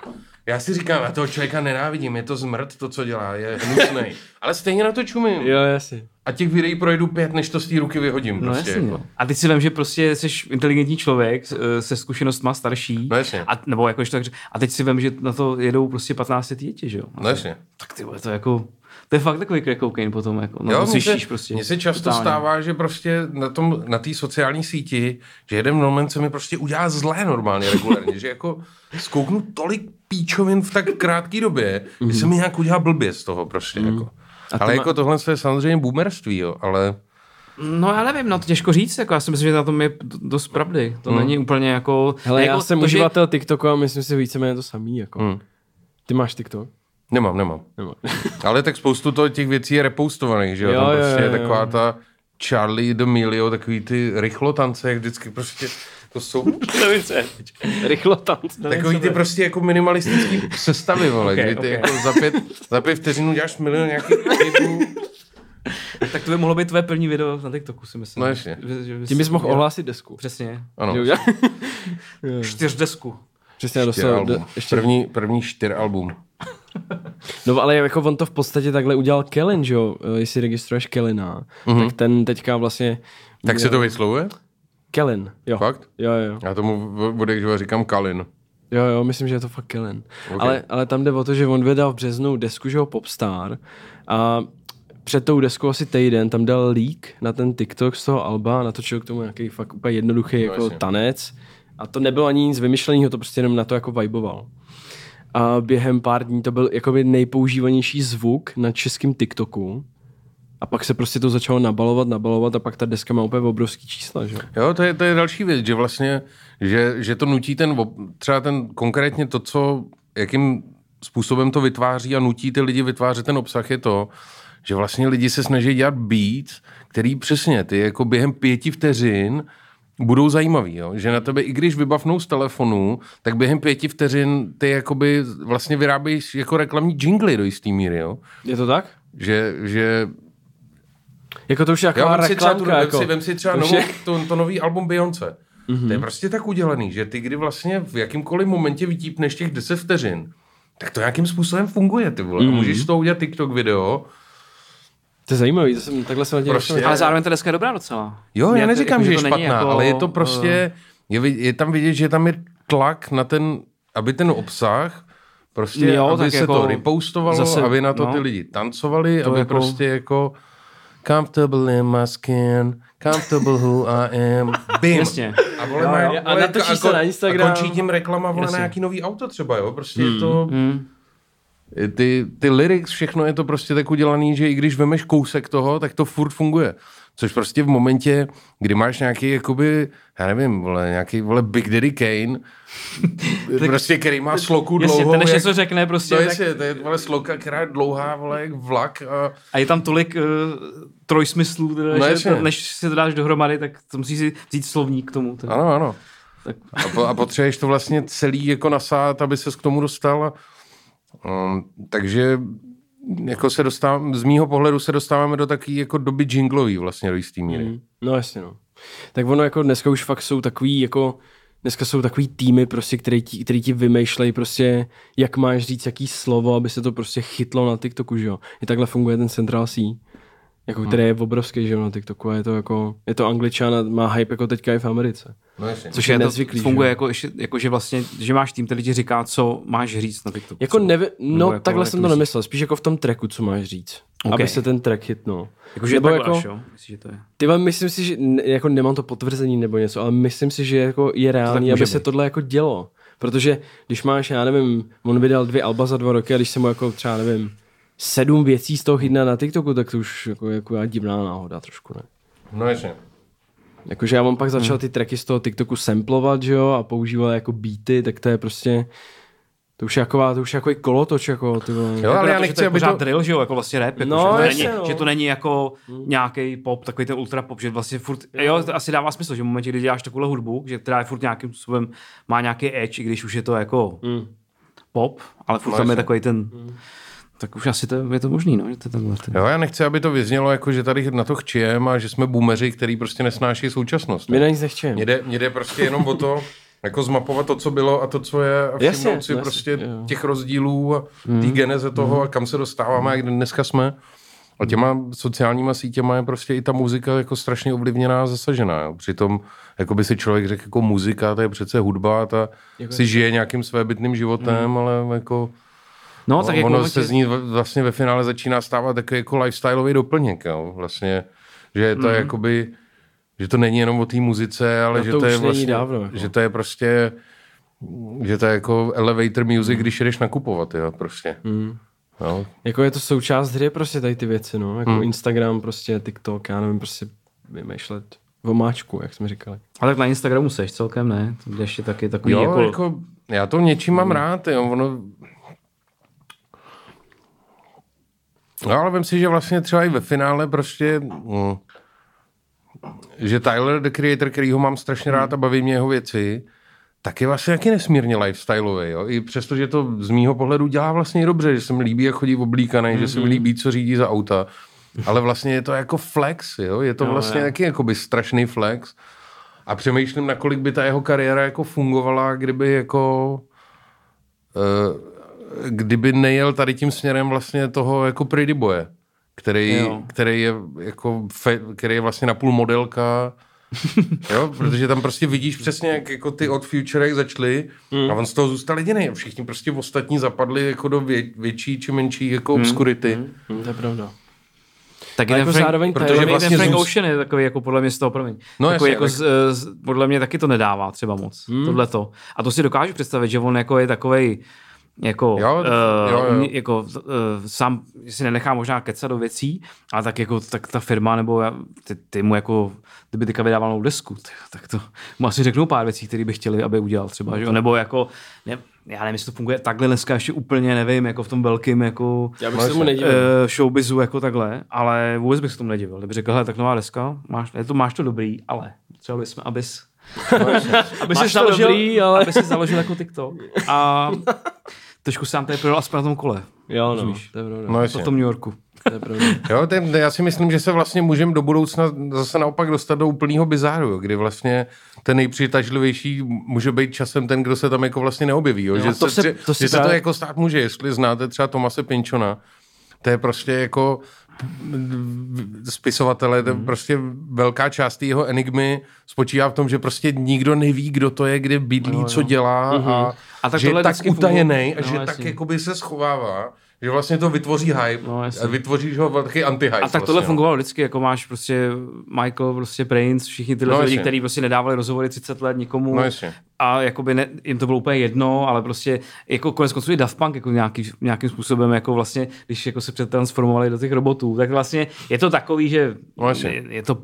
C: Já si říkám, já toho člověka nenávidím, je to zmrt, to, co dělá, je hnusnej. Ale stejně na to čumím.
A: Jo, jasně.
C: A těch videí projdu pět, než to z té ruky vyhodím.
B: No
C: prostě,
B: jasně.
C: jako.
B: No. A teď si vím, že prostě jsi inteligentní člověk eh, se zkušenostma starší.
C: No jasně.
B: A, nebo jako, tak, a teď si vím, že na to jedou prostě 15 děti, že jo?
C: No jasně.
B: Tak ty vole, to jako, to je fakt takový crack cocaine potom, jako, no,
C: Jo,
B: to
C: mně se,
B: slyšíš prostě.
C: mně se často
B: totálně.
C: stává, že prostě na tom, na té sociální síti, že jeden moment se mi prostě udělá zlé normálně, regulárně, že jako zkouknu tolik píčovin v tak krátké době, že se mi nějak udělá blbě z toho prostě, jako.
A: A to
C: Ale
A: má-
C: jako tohle je samozřejmě boomerství, jo, ale
B: No já nevím, no to těžko říct, jako já si myslím, že na tom je dost pravdy. To
C: Hmm.
B: není úplně jako...
A: Hele,
B: jako
A: já jsem
B: to, že-
A: uživatel TikToku a myslím si víceméně to samý, jako.
C: Hmm.
A: Ty máš TikTok?
C: Nemám, nemám.
A: Nebo...
C: Ale tak spoustu to, těch věcí je repostovaných, že jo,
A: Jo,
C: tam
A: jo,
C: prostě je
A: jo, jo.
C: taková ta Charlie D'Amelio, takový ty rychlotance, jak vždycky prostě To jsou
B: Nevím, co je.
A: Rychlo tanc.
C: takový ty prostě jako minimalistický sestavy, vole,
B: Okay,
C: kdy ty
B: okay.
C: jako za pět, za pět vteřinů děláš milion nějakých klipů.
B: Tak to by mohlo být tvoje první video na TikToku, si myslím.
C: No jasně.
B: Že- že bys
A: Tím bys mohl ohlásit desku.
B: Přesně.
C: Ano,
A: Jo, já-
B: Čtyřdesku.
A: Přesně,
C: čtyř
A: dostal, ještě,
C: První, první čtyř album.
A: no ale jako on to v podstatě takhle udělal Kellen, že jo, Eh, jestli registruješ Kellena, mm-hmm. tak ten teďka vlastně...
C: Tak se to vyslovuje?
A: Kellen, jo.
C: Fakt?
A: Jo, jo.
C: Já tomu živa říkám Kalin.
A: Jo, jo, myslím, že je to fakt Kellen.
C: Ok.
A: Ale, ale tam jde o to, že on vydal v březnu desku, že ho Popstar a před tou deskou asi týden tam dal leak na ten TikTok z toho Alba, natočil k tomu nějaký fakt úplně jednoduchý jako
C: jasně.
A: tanec a to nebylo ani nic vymyšleného, to prostě jenom na to jako viboval. A během pár dní to byl jakoby nejpoužívanější zvuk na českém TikToku. A pak se prostě to začalo nabalovat, nabalovat a pak ta deska má úplně obrovský čísla, že? jo.
C: To je, to je další věc, že vlastně, že, že to nutí ten, třeba ten konkrétně to, co, jakým způsobem to vytváří a nutí ty lidi vytvářet ten obsah je to, že vlastně lidi se snaží dělat beats, který přesně ty jako během pěti vteřin budou zajímavý, jo? že na tebe, i když vybavnou z telefonu, tak během pěti vteřin ty jakoby vlastně vyrábíš jako reklamní jingly do jistý míry, jo?
A: Je to tak?
C: Že, že
A: Jako to už je
C: Jo,
A: taková
C: vem si třeba, tu,
A: reklamka.
C: vem
A: jako.
C: si, vem si třeba
A: To
C: novou,
A: je-
C: to, to nový album Beyoncé. Mm-hmm. To je prostě tak udělaný, že ty kdy vlastně v jakýmkoliv momentě vytípneš těch 10 vteřin, tak to nějakým způsobem funguje, ty vole. Mm-hmm. A můžeš z toho udělat TikTok video.
A: To je zajímavý, to jsem, takhle jsem na tě
C: Prostě-
A: prostě...
B: Ale zároveň ta deska je dobrá docela.
C: Jo, já
B: to-
C: neříkám,
B: jako,
C: že je
B: to není
C: špatná,
B: jako,
C: ale je to
B: eh,
C: prostě, je, vi- je tam vidět, že tam je tlak na ten, aby ten obsah prostě,
B: Jo,
C: aby se
B: jako
C: to repostovalo,
B: zase,
C: aby na to
B: no.
C: ty lidi tancovali, aby
B: jako-
C: prostě jako comfortable in my skin, comfortable who I am, bim.
B: Jasně.
C: A, vole,
B: Jo, jo.
A: A natočí se na Instagram.
C: A končí tím reklama vole,
B: Jasně.
C: na nějaký nový auto třeba, jo? Prostě je to...
B: Hmm.
C: Ty, ty lyrics, všechno je to prostě tak udělaný, že i když vemeš kousek toho, tak to furt funguje. Což prostě v momentě, kdy máš nějaký, jakoby, já nevím, vole, nějaký, vole, Big Daddy Kane, prostě, který má sloku
B: Jasně,
C: dlouhou,
B: ten než
C: jak,
B: něco řekne prostě. tak,
C: jasně, to je, vole, sloka, která je dlouhá, vole, jak vlak a
B: a je tam tolik uh, trojsmyslů, teda,
C: No
B: že
C: jasně.
B: to, než si to dáš dohromady, tak to musíš si vzít slovník k tomu. To.
C: Ano, ano.
B: Tak.
C: A, po, a potřebuješ to vlastně celý jako nasát, aby ses k tomu dostal. A, takže jako se dostávám, z mýho pohledu se dostáváme do takové jako doby jinglový vlastně do jistý míry. Mm,
A: No jasně, no. Tak ono jako dneska už fakt jsou takový jako dneska jsou takový týmy prostě, který ti, který ti vymýšlejí prostě, jak máš říct jaký slovo, aby se to prostě chytlo na TikToku, že jo. I takhle funguje ten Central C, jako, který je obrovský, že jo, na TikToku a je to jako, je to angličan a má hype jako teďka i v Americe.
C: No jasně.
A: Což je
B: to
A: nezvyklý,
B: funguje
A: že?
B: jako, ještě, jako, že vlastně, že máš tým, který ti říká, co máš říct na TikToku.
A: Jako nevi, no
B: jako-
A: takhle
B: jak
A: jsem
B: to
A: to
B: myslíš?
A: nemyslel, spíš jako v tom tracku, co máš říct.
B: Ok.
A: Aby se ten track hitnul.
B: Jakože
A: Nebo
B: takhle
A: jako-
B: až, jo? Myslím, že to je.
A: Ty myslím si, že ne- jako nemám to potvrzení nebo něco, ale myslím si, že jako je reálný, aby se
B: být.
A: tohle jako dělo. Protože když máš, já nevím, on vydal dvě alba za dva roky a když se mu jako třeba, nevím, sedm věcí z toho chytne na TikToku, tak to už jako, jako divná náhoda trošku, ne?
C: No jasně.
A: Jakože já mám pak začal
B: Hmm.
A: ty tracky z toho TikToku samplovat, že jo, a používal jako beaty, tak to je prostě, to už je jako, to už je jako i kolotoč, jako ty vole.
C: Jo, ale
B: Jako
C: já
B: to, že
C: nechci,
B: to
C: aby
B: pořád
C: to...
B: drill, že jo, jako vlastně rap, jako,
A: No,
B: že, to
A: jasně,
B: není,
A: no.
B: že to není jako nějaký pop, takový ten ultra pop, že vlastně furt, jo, to asi dává smysl, že v momentě, kdy děláš takovou hudbu, že která je furt nějakým způsobem, má nějaký edge, i když už je to jako
A: Mm.
B: pop, ale furt
C: No,
B: tam je takový ten, tak už asi to, je to možný, no, že to je takhle. ten-
C: Jo, já nechci, aby to vyznělo jako, že tady na to chčijem a že jsme boomeři, který prostě nesnáší současnost.
A: My na nic nechčeme.
C: Mně jde, mně jde prostě jenom o to, jako zmapovat to, co bylo a to, co je a všimnout
A: Jasně,
C: si
A: jasně,
C: prostě
A: jo.
C: těch rozdílů a té geneze toho a kam se dostáváme a kde dneska jsme. A těma sociálníma sítěma je prostě i ta muzika jako strašně ovlivněná a zasažená. Jo. Přitom jako by si člověk řekl, jako muzika, to je přece hudba, ta
A: Jako
C: si žije nějakým svébytným životem, ale jako
B: No, tak
C: no,
B: jako
C: ono
B: vlastně-
C: se z ní vlastně ve finále začíná stávat takový jako lifestyleový doplněk, jo. Vlastně, že to je jakoby, že to není jenom o té muzice, ale
A: No
C: že
A: to
C: to je vlastně,
A: dávno, jako.
C: že to je prostě, že to je jako elevator music, když jdeš nakupovat, jo, prostě.
A: Mm.
C: Jo.
A: Jako je to součást hry prostě tady ty věci, no. Jako
C: Hmm.
A: Instagram, prostě TikTok, já nevím, prostě vymýšlet vomáčku, jak jsme říkali.
B: Ale tak na Instagramu seš celkem, ne? To je ještě taky takový
C: Jo,
B: jako...
C: jako, já to něčím mám rád, jo, ono... No ale vem si, že vlastně třeba i ve finále prostě... Mm, že Tyler, the creator, který ho mám strašně rád a baví mě jeho věci, tak je vlastně taky nesmírně lifestyleový. Jo? I přesto, že to z mýho pohledu dělá vlastně dobře, že se mi líbí, jak chodí oblíkaný, mm-hmm. že se mi líbí, co řídí za auta. Ale vlastně je to jako flex, jo? je to no, vlastně jo. taky jakoby strašný flex. A přemýšlím, nakolik by ta jeho kariéra jako fungovala, kdyby jako uh, kdyby nejel tady tím směrem vlastně toho jako pretty boye, který, který je jako fe, který je vlastně napůl modelka, jo, protože tam prostě vidíš přesně, jak jako ty od Future jak začali mm. a on z toho zůstal jediný. Všichni prostě ostatní zapadli jako do vě, větší či menší jako mm. obskurity. Mm.
A: Mm. To je pravda.
B: Tak jako Frank, zároveň protože vlastně Frank zůst... Ocean je takový jako podle mě z toho, promiň. No takový jasně, jako tak... z, z, podle mě taky to nedává třeba moc, hmm. tohleto. A to si dokážu představit, že on jako je takový jako, jo, uh, jo, jo. jako uh, sám si nenechá možná kecat do věcí, ale tak jako tak ta firma nebo já, ty, ty mu jako, kdyby teďka vydával novou desku, ty, tak to mu asi řeknou pár věcí, které by chtěli, aby udělal třeba, že? nebo jako, ne, já nevím, jestli to funguje takhle dneska ještě úplně nevím, jako v tom velkým jako
A: já bych se tomu nedivil.
B: Uh, showbizu jako takhle, ale vůbec bych se tomu nedivil. Kdyby řekl, hele, tak nová deska, máš, je to, máš to dobrý, ale třeba bys, abys aby si založil, dobrý, ale... aby si založil jako TikTok a trošku sám tady projel aspoň na tom kole.
A: Jo, no, Rozumíš? to je pravda.
B: No, po tom New Yorku.
A: To je pravda.
C: jo, ten, já si myslím, že se vlastně můžeme do budoucna zase naopak dostat do úplného bizáru, kdy vlastně ten nejpřitažlivější může být časem ten, kdo se tam jako vlastně neobjeví. Jo? Jo, že to se, se, to, že se to jako stát může, jestli znáte třeba Tomase Pinchona, to je prostě jako spisovatele, mm. prostě velká část jeho enigmy spočívá v tom, že prostě nikdo neví, kdo to je, kde bydlí, no, co dělá mm-hmm. a, a tak že je tak utajený a no, že jasný. tak jakoby se schovává že vlastně to vytvoří hype no, a vytvoříš ho taky anti-hype. A
B: tak
C: vlastně,
B: tohle no. fungovalo vždycky, jako máš prostě Michael, prostě Prince, všichni tyhle no, lidi, kteří prostě nedávali rozhovory 30 let nikomu.
C: No,
B: a jakoby ne, jim to bylo úplně jedno, ale prostě jako konec konců i Daft Punk jako nějaký, nějakým způsobem jako vlastně, když jako se přetransformovali do těch robotů, tak vlastně je to takový, že
C: no,
B: je, je to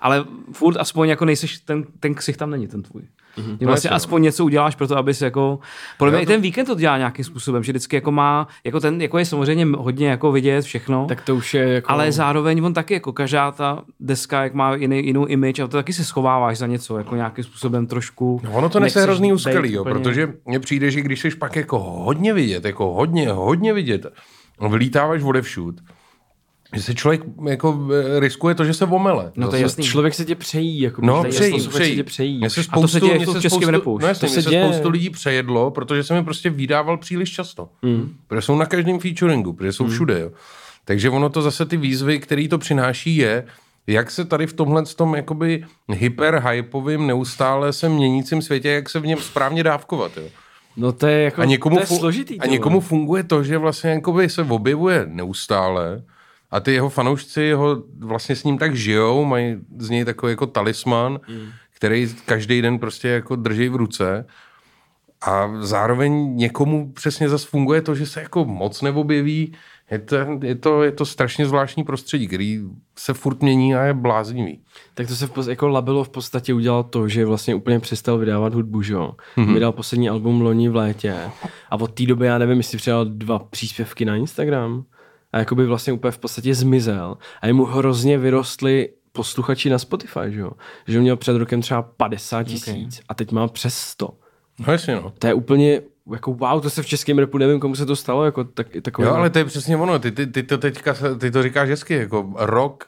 B: ale furt aspoň jako nejseš, ten, ten ksich tam není ten tvůj. Mm-hmm. Vlastně aspoň něco uděláš pro to, abys jako, podle mě to... i ten víkend to dělá nějakým způsobem, že vždycky jako má, jako ten, jako je samozřejmě hodně jako vidět všechno.
A: Tak to už je jako...
B: Ale zároveň on taky jako každá ta deska, jak má jiný, jinou image a to taky se schováváš za něco, jako nějakým způsobem trošku.
C: No ono to nese hrozný úskalí, jo, protože mně přijde, že když jsi pak jako hodně vidět, jako hodně, hodně vidět, vylítáváš odevšud, že se člověk jako eh, riskuje to, že se omele.
A: No to je jasný. Člověk se tě přejí. Jako
C: no přejí, přejí. Se
A: tě přejí.
C: se spoustu, a to se děje v českém
B: repu.
C: No jasný, to se, se spoustu lidí přejedlo, protože se mi prostě vydával příliš často. Mm. Protože jsou na každém featuringu, protože jsou mm. všude. Jo. Takže ono to zase ty výzvy, který to přináší, je, jak se tady v tomhle tom jakoby hyperhypovým, neustále se měnícím světě, jak se v něm správně dávkovat. Jo.
A: No to je jako
C: a někomu,
A: to je složitý.
C: A někomu funguje to, že vlastně jakoby se objevuje neustále, a ty jeho fanoušci ho vlastně s ním tak žijou, mají z něj takový jako talisman, mm. který každý den prostě jako drží v ruce. A zároveň někomu přesně zase funguje to, že se jako moc neobjeví. Je to, je to, je to strašně zvláštní prostředí, který se furt mění a je bláznivý.
A: Tak to se v, jako Labelo v podstatě udělal to, že vlastně úplně přestal vydávat hudbu, že jo. Mm-hmm. Vydal poslední album loni v létě a od té doby, já nevím, jestli přidal dva příspěvky na Instagram a jakoby vlastně úplně v podstatě zmizel a jemu hrozně vyrostly posluchači na Spotify, že jo? Že on měl před rokem třeba 50 tisíc okay. a teď má přes 100.
C: No jasně, no.
A: To je úplně jako wow, to se v českém repu nevím, komu se to stalo, jako tak, takové.
C: Jo, ale to je přesně ono, ty, ty, ty to teďka, ty to říkáš hezky, jako rok,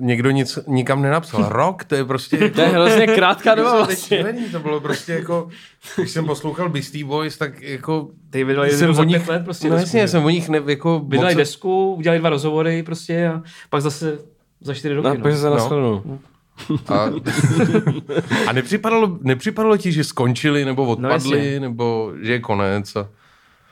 C: někdo nic nikam nenapsal. Rok, to je prostě...
A: to je hrozně krátká doba vlastně.
C: To bylo prostě jako, když jsem poslouchal Beastie Boys, tak jako...
B: Ty vydali jsem o nich, let prostě
C: No jasně, jsem o nich ne, jako...
B: Vydali moc... desku, udělali dva rozhovory prostě a pak zase za čtyři roky. No,
A: no. pak se no. no.
C: A, a nepřipadalo, nepřipadalo ti, že skončili, nebo no, odpadli, no, nebo že je konec? A...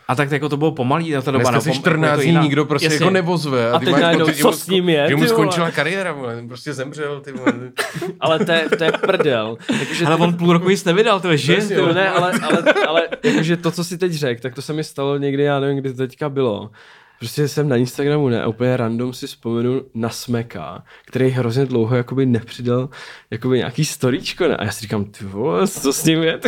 B: A tak jako to bylo pomalý na
C: ta
B: doba.
C: Dneska si 14 dní nikdo prostě Jasně. jako nevozve.
A: A, a teď najednou, co s ním je?
C: Že mu skončila kariéra, prostě zemřel. Ty
A: ale to je, to je prdel.
B: Jakože ale on půl roku nic nevydal, to je že?
A: To, ne, ale, ale, ale jakože to, co si teď řekl, tak to se mi stalo někdy, já nevím, kdy to teďka bylo prostě jsem na Instagramu, ne, úplně random si vzpomenu na Smeka, který hrozně dlouho jakoby nepřidal jakoby nějaký storíčko, ne? A já si říkám, ty vole, co s ním je?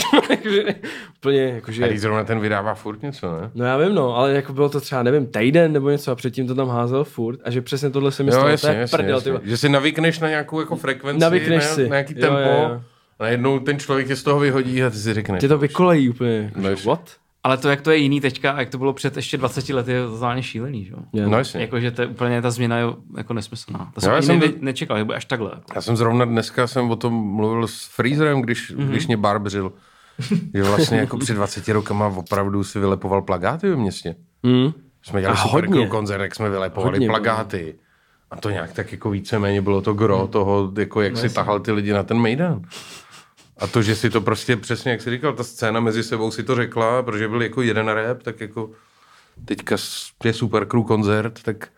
A: úplně, jakože...
C: A zrovna ten vydává furt něco, ne?
A: No já vím, no, ale jako bylo to třeba, nevím, týden nebo něco a předtím to tam házel furt a že přesně tohle se mi stalo,
C: jasně, jasně,
A: prdel,
C: jasně.
A: ty
C: Že si navykneš na nějakou jako frekvenci,
A: Navykneš
C: na,
A: si.
C: na nějaký
A: Jo,
C: tempo,
A: jo, jo.
C: a najednou ten člověk je z toho vyhodí a ty si řekneš.
A: Tě to vykolejí úplně.
C: No.
A: What?
B: Ale to, jak to je jiný teďka a jak to bylo před ještě 20 lety, je totálně šílený, že.
C: No jasně.
B: Jakože to je úplně ta změna je jako nesmyslná. To jsem,
C: já
B: ani
C: jsem
B: ne,
C: to-
B: nečekal, že bude až takhle.
C: Já jsem zrovna dneska jsem o tom mluvil s Freezerem, když, mm-hmm. když mě barbřil. že vlastně jako před 20 rokama opravdu si vylepoval plagáty ve městě.
A: Mm.
C: Jsme dělali
A: A
C: super
A: hodně.
C: koncert, jak jsme vylepovali
A: Hodně,
C: plagáty. A to nějak tak jako víceméně bylo to gro toho, jako jak si tahal ty lidi na ten Mejdan. A to, že si to prostě přesně, jak jsi říkal, ta scéna mezi sebou si to řekla, protože byl jako jeden rap, tak jako teďka je super crew koncert, tak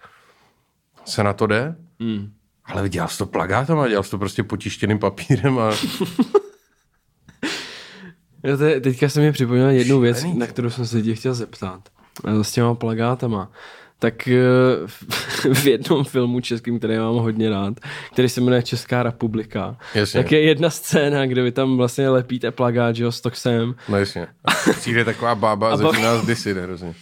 C: se na to jde.
A: Mm.
C: Ale dělal jsi to plagátama, dělal jsi to prostě potištěným papírem a
A: Jo, to je, teďka se mi připomněla jednu věc, na kterou jsem se tě chtěl zeptat. A to s těma plagátama. Tak eh, v jednom filmu českým, který mám hodně rád, který se jmenuje Česká republika,
C: Jasně.
A: tak je jedna scéna, kde vy tam vlastně lepíte plagát, že jo, s Toxem.
C: no jasně. A přijde taková bába a
A: A
C: začíná nás disy, hrozně.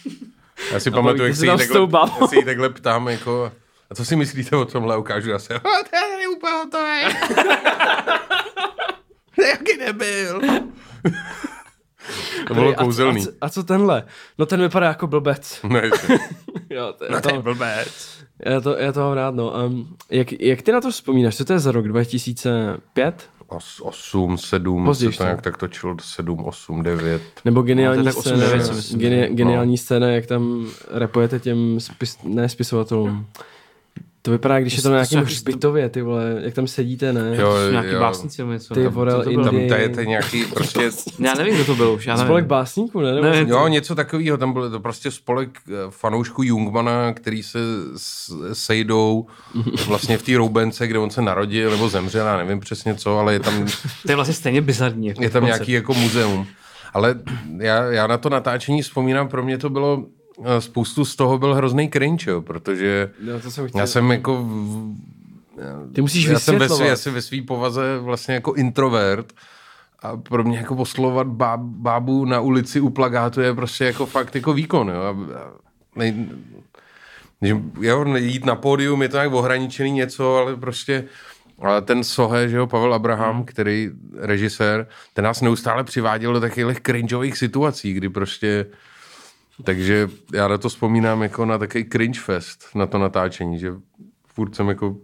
C: Já si pamatuju,
A: bavíte
C: jak
A: se
C: se jí
A: s
C: takhle, si jí takhle ptám, jako, a co si myslíte o tomhle? Ukážu já se, "A, to je úplně hotové. Jaký nebyl. To bylo
A: A co-
C: kouzelný.
A: A, co- a co tenhle? No ten vypadá jako blbec.
C: No,
A: jo, to,
C: No,
A: to,
C: je blbec.
A: já, to, já to mám rád, no. Um, jak, jak ty na to vzpomínáš? Co to je za rok? 2005?
C: Os, 8, 7,
A: Později
C: se to nějak tak točilo, 7, 8, 9.
A: Nebo geniální
B: No,
A: scéna,
B: 89 si myslím,
A: geni,
B: že-
A: geniální scéna, jak tam repujete těm spis, ne spisovatelům. To vypadá, když je to na nějakém hřbitově, ty vole, jak tam sedíte, ne?
C: Jo,
B: Nějaký
C: jo.
B: básníci nebo něco.
A: Ty
B: Tam-
A: vole,
B: co to bylo?
A: Indie.
C: Tam tajete nějaký prostě
B: Já nevím, kdo to byl už, já nevím.
A: Spolek básníků, ne? Nebo
B: Ne,
C: Jo, něco takového, tam byl to prostě spolek eh, fanoušků Jungmana, který se sejdou vlastně v té roubence, kde on se narodil nebo zemřel, já nevím přesně co, ale je tam,
B: To je vlastně stejně bizarní. Jako
C: je tam
B: koncept.
C: nějaký jako muzeum. Ale já, já na to natáčení vzpomínám, pro mě to bylo, spoustu z toho byl hrozný cringe, jo, protože
A: Jo, to jsem chtěl.
C: já jsem jako
A: Ty musíš
C: já jsem ve svý, já jsem ve své povaze vlastně jako introvert a pro mě jako poslovat báb, bábu na ulici u plagátu je prostě jako fakt jako výkon, jo. A, a nej, že, jo, jít na pódium je to nějak ohraničený něco, ale prostě ale ten Sohe, že jo, Pavel Abraham, hmm. který režisér, ten nás neustále přiváděl do takových cringeových situací, kdy prostě takže já na to vzpomínám jako na takový cringe fest, na to natáčení, že furt jsem jako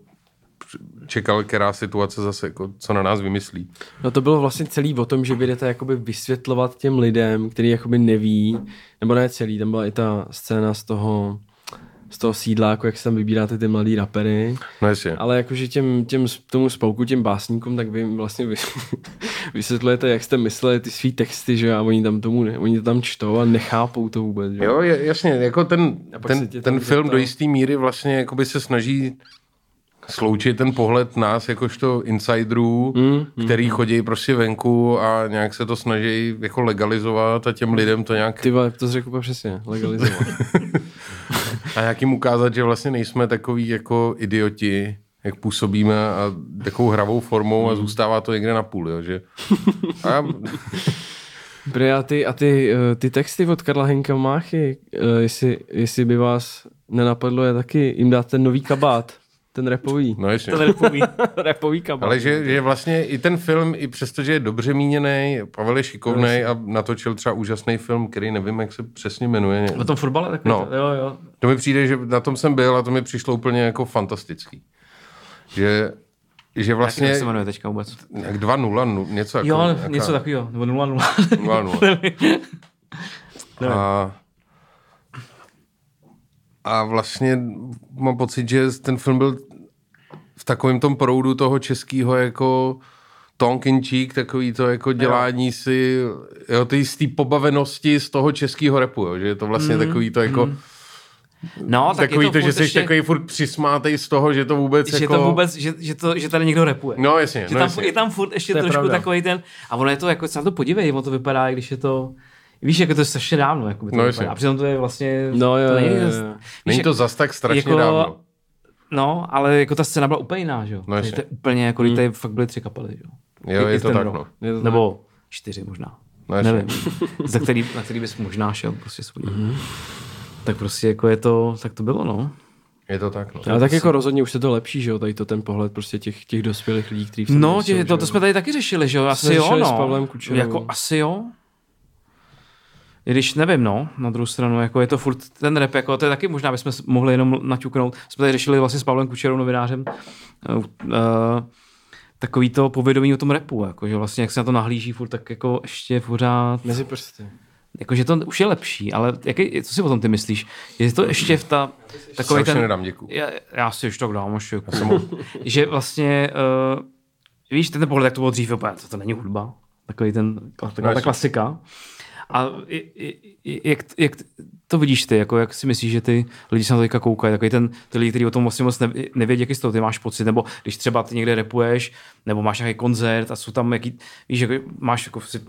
C: čekal, která situace zase, jako, co na nás vymyslí.
A: No to bylo vlastně celý o tom, že vy jdete jakoby vysvětlovat těm lidem, který jakoby neví, nebo ne celý, tam byla i ta scéna z toho, z toho sídla, jako jak se tam vybíráte ty mladý rapery,
C: No jasně.
A: ale jakože těm, těm, tomu spolku, těm básníkům, tak vy jim vlastně vy, vysvětlujete, jak jste mysleli ty svý texty, že a oni tam tomu, ne, oni to tam čtou a nechápou to vůbec, že
C: Jo, jasně, jako ten, ten, ten film
A: zeptá.
C: do jisté míry vlastně jakoby se snaží sloučit ten pohled nás jakožto insiderů,
A: Mm,
C: mm, který chodí prostě venku a nějak se to snaží jako legalizovat a těm lidem to nějak
A: Ty to jsi řekl přesně, legalizovat.
C: a nějak jim ukázat, že vlastně nejsme takový jako idioti, jak působíme a takovou hravou formou a zůstává to někde na půl, jo, že? A já,
A: Bre, a ty, a ty, eh, ty texty od Karla Henka Máchy, eh, jestli, jestli by vás nenapadlo je taky jim dát ten nový kabát, ten repový.
C: no ještě.
B: To nepoví.
A: repový kabát.
C: Ale že, že vlastně i ten film, i přesto, že je dobře míněný, Pavel je šikovný a natočil třeba úžasný film, který nevím, jak se přesně jmenuje.
B: O tom fotbale
C: No.
B: to, jo, jo.
C: To mi přijde, že na tom jsem byl a to mi přišlo úplně jako fantastický. Že, že
B: Vlastně... Jak se jmenuje teďka vůbec?
C: jak 2-0, nu- něco jako...
B: Jo,
C: jaká-
B: něco takového, nebo 0-0.
C: 2-0. A, a vlastně mám pocit, že ten film byl v takovém tom proudu toho českého jako tonk in cheek, takový to jako dělání si, jo, ty z té pobavenosti z toho českého repu, jo, že je to vlastně mm, takový to jako, mm,
B: No, tak
C: takový
B: je
C: to,
B: to,
C: že jsi
B: ještě,
C: takový furt přismátej z toho, že to vůbec
B: že
C: jako...
B: to vůbec, že, že, to, že tady někdo repuje.
C: No jasně,
B: že
C: no
B: tam,
C: jasně.
B: je tam furt ještě
A: To je
B: trošku
A: pravda.
B: takový ten, a ono je to jako, se na to podívej, ono to vypadá, když je to, Víš, jako to je strašně dávno. Jako by to
C: No, jasně.
B: a přitom to je vlastně...
A: No, jo,
B: to není,
A: jo, jo,
B: zas-
A: jo.
B: víš,
C: Není
B: jak-
C: to zas tak strašně
B: jako-
C: dávno.
B: No, ale jako ta scéna byla úplně jiná, že jo?
C: No, jasně.
B: to je úplně jako, hmm. tady fakt byly tři kapely, že jo?
C: Jo,
B: I-
C: je
B: i
C: to tak,
B: rok.
C: no.
A: Je to
B: Nebo čtyři možná.
C: No.
B: Nevím. za který, na který bys možná šel prostě svůj. Mm-hmm. Tak prostě jako je to, tak to bylo, no.
C: Je to tak, no.
A: Ale tak jako rozhodně už se to lepší, že jo, tady to ten pohled prostě těch, těch dospělých lidí, kteří v tom
B: No,
A: nejsou,
B: tě, to, to jsme tady taky řešili, že jo? Asi jo, no.
A: s Pavlem Kučerovou.
B: Jako asi jo. I když nevím, no, na druhou stranu, jako je to furt ten rap, jako to je taky možná bychom mohli jenom naťuknout. Jsme tady řešili vlastně s Pavlem Kučerou, novinářem, uh, uh, takový to povědomí o tom repu, jako, že vlastně jak se na to nahlíží furt, tak jako ještě pořád,
A: Mezi prsty.
B: jakože to už je lepší, ale jaký, co si o tom ty myslíš? Je to ještě v ta, takový ten...
C: nedám, děkuju.
B: Já, já si už tak dám, ještě jako, že vlastně, uh, víš, ten pohled, jak to bylo dřív, úplně, to, to není hudba, takový ten, taková ta
C: jasně.
B: klasika. A jak, jak to vidíš ty, jako jak si myslíš, že ty lidi se na to teďka koukají, takový ten, ty lidi, kteří o tom vlastně moc nevědí, jaký z toho ty máš pocit, nebo když třeba ty někde repuješ, nebo máš nějaký koncert a jsou tam jaký, víš, jako máš jako si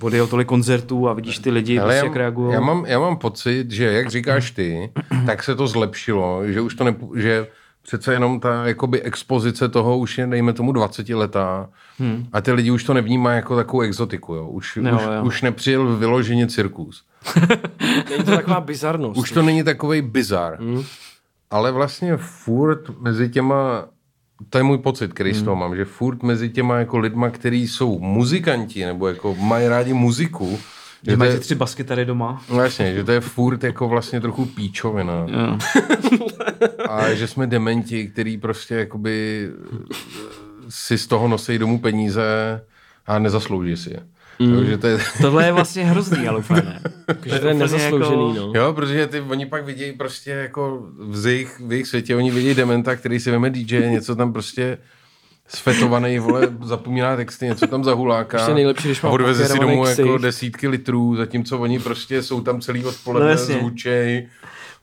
B: odjel tolik koncertů a vidíš ty lidi,
C: Ale
B: prostě,
C: já,
B: jak reagují.
C: já, mám, já mám pocit, že jak říkáš ty, tak se to zlepšilo, že už to ne, že přece jenom ta jakoby expozice toho už je, dejme tomu, 20 letá hmm. a ty lidi už to nevnímají jako takovou exotiku, jo. Už,
B: Jo,
C: už,
B: jo.
C: už nepřijel vyloženě cirkus.
A: Není to taková bizarnost.
C: Už to není takový bizar.
B: Hmm.
C: Ale vlastně furt mezi těma, to je můj pocit, který
B: Hmm.
C: z toho mám, že furt mezi těma jako lidma, kteří jsou muzikanti nebo jako mají rádi muziku,
B: že máš
C: je,
B: tři basky tady doma.
C: no jasně, že to je furt jako vlastně trochu píčovina.
B: Jo.
C: A že jsme dementi, který prostě jakoby si z toho nosí domů peníze a nezaslouží si je. Mm. Jo, že to je,
B: Tohle je vlastně hrozný, ale úplně ne.
A: že to je nezasloužený, no.
C: jo, protože ty, oni pak vidějí prostě jako v jejich, v jejich světě, oni vidějí dementa, který si veme DJ, něco tam prostě sfetovaný, vole, zapomíná texty, něco tam zahuláká.
A: Ještě nejlepší, když má
C: a odveze si domů
A: ksicht.
C: jako desítky litrů, zatímco oni prostě jsou tam celý
B: No
C: odpoledne, no, zvučej,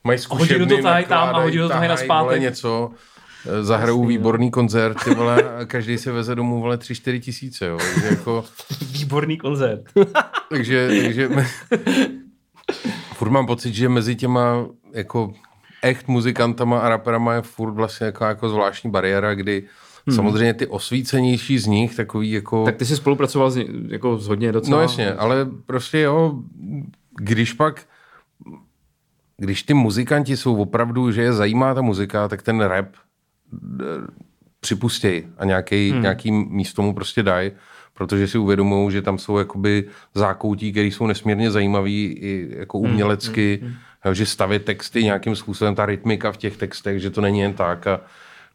C: mají
B: hodí do
C: zkušebny,
B: toho tahají tam a hodí do
C: nakládají,
B: nazpátek.
C: vole, něco, eh, zahrajou výborný koncert, ty vole, a každý si veze domů, vole, 3-4 tisíce, jo, takže jako,
B: Výborný koncert.
C: takže, takže furt mám pocit, že mezi těma jako echt muzikantama a raperama je furt vlastně jako, jako zvláštní bariéra, kdy hmm. samozřejmě ty osvícenější z nich, takový jako...
B: Tak ty jsi spolupracoval s, jako s hodně docela.
C: No jasně, ale prostě jo, když pak, když ty muzikanti jsou opravdu, že je zajímá ta muzika, tak ten rap eh, připustěj a nějaký, hmm. nějaký místo mu prostě dají, protože si uvědomují, že tam jsou jakoby zákoutí, které jsou nesmírně zajímavý i jako umělecky, hmm. Jo, že stavět texty nějakým způsobem, ta rytmika v těch textech, že to není jen tak a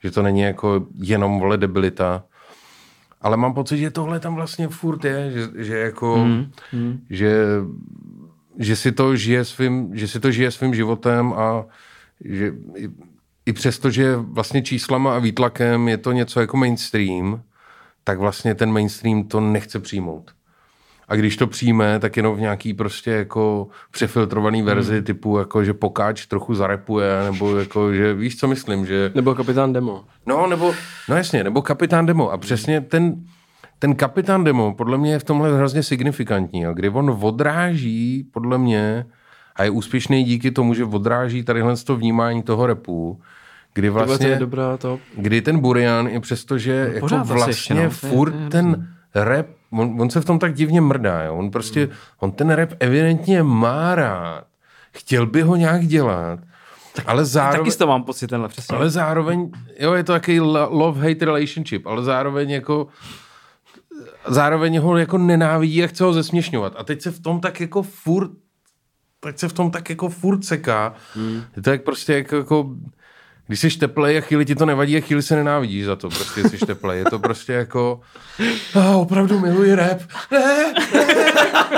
C: že to není jako jenom vole debilita. Ale mám pocit, že tohle tam vlastně furt je, že, že jako, mm, mm. Že, že, si to žije svým, že si to žije svým životem a že i, i přesto, že vlastně číslama a výtlakem je to něco jako mainstream, tak vlastně ten mainstream to nechce přijmout. A když to přijme, tak jenom v nějaký prostě jako přefiltrovaný verzi hmm. typu jako, že pokáč trochu zarepuje, nebo jako, že víš, co myslím, že...
A: Nebo kapitán Demo.
C: No, nebo, no jasně, nebo kapitán Demo. A přesně ten, ten kapitán Demo podle mě je v tomhle hrozně signifikantní, jo, kdy on odráží, podle mě, a je úspěšný díky tomu, že odráží tadyhle to vnímání toho repu, kdy
A: Tohle to
C: vlastně,
A: je dobrá to.
C: kdy ten Burian, i přesto, že no, jako vlastně
B: ještě, no, je-
C: furt
B: je
C: ten rap, on, on, se v tom tak divně mrdá, jo. on prostě,
B: Hmm.
C: on ten rap evidentně má rád, chtěl by ho nějak dělat, ale zároveň...
B: Taky toho mám pocit tenhle, přesně.
C: Ale zároveň, jo, je to takový love-hate relationship, ale zároveň jako zároveň ho jako nenávidí a chce ho zesměšňovat. A teď se v tom tak jako furt teď se v tom tak jako furt seká. Hmm. Je to jak prostě jako, jako když jsi teplej a chvíli ti to nevadí a chvíli se nenávidíš za to, prostě jsi teplej. Je to prostě jako a opravdu miluji rap. Ne, ne,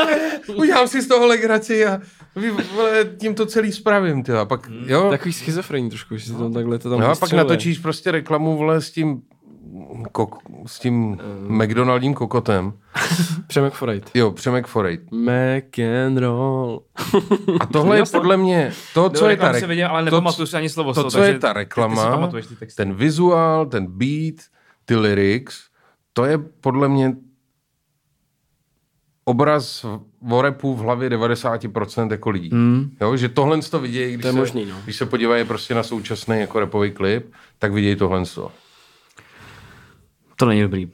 C: ne, udělám si z toho legraci a vy, vole, tím to celý spravím. Ty. A pak, jo,
A: Takový schizofrení trošku, že si to takhle to tam
C: No a pak natočíš prostě reklamu, vole, s tím kok, s tím McDonaldím kokotem.
A: Přemek Forejt.
C: Jo, Přemek Forejt.
A: Mac and roll.
C: A tohle je podle mě to, co je ta,
B: reklamu
C: re-
B: si viděl, ale
C: to,
B: nepamatuju si ani slovo
C: to, co je ta reklama, ten vizuál, ten beat, ty lyrics, to je podle mě obraz o repu v hlavě 90% jako lidí. Mm. Jo, že tohle to vidějí, když,
A: to je
C: se,
A: možný, no.
C: když se podívají prostě na současný jako repový klip, tak vidějí tohle to.
B: To není dobrý.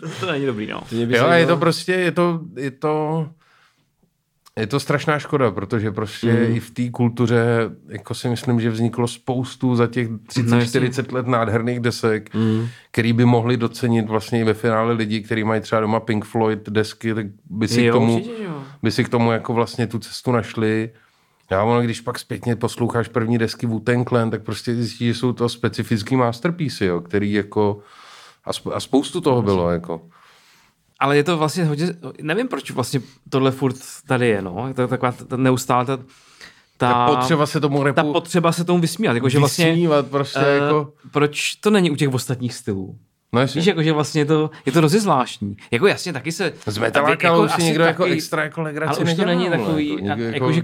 B: to, to není dobrý, no.
C: To jo, je to prostě, je to, je to, je to strašná škoda, protože prostě mm. i v té kultuře, jako si myslím, že vzniklo spoustu za těch 30-40 no, let nádherných desek, mm. který by mohli docenit vlastně i ve finále lidi, kteří mají třeba doma Pink Floyd desky, tak by si, jo, k, tomu, určitě, by si k tomu jako vlastně tu cestu našli. Já ono, když pak zpětně posloucháš první desky wu Clan, tak prostě zjistíš, že jsou to specifický masterpiece, jo, který jako a, spoustu toho bylo, jako
B: ale je to vlastně hodně, nevím proč vlastně tohle furt tady je, no. Je to taková ta neustále ta,
C: ta, ta potřeba se tomu repu...
B: Ta potřeba se tomu vysmívat. Jako, že vlastně,
C: prostě uh, jako...
B: Proč to není u těch ostatních stylů?
C: No jasně.
B: Víš, jako, že vlastně je to, je to hrozně zvláštní. Jako jasně, taky se...
C: Z metaláka jako, už si někdo jako taky, jako extra jako legraci
B: Ale už to není takový, jako, jako, jako, že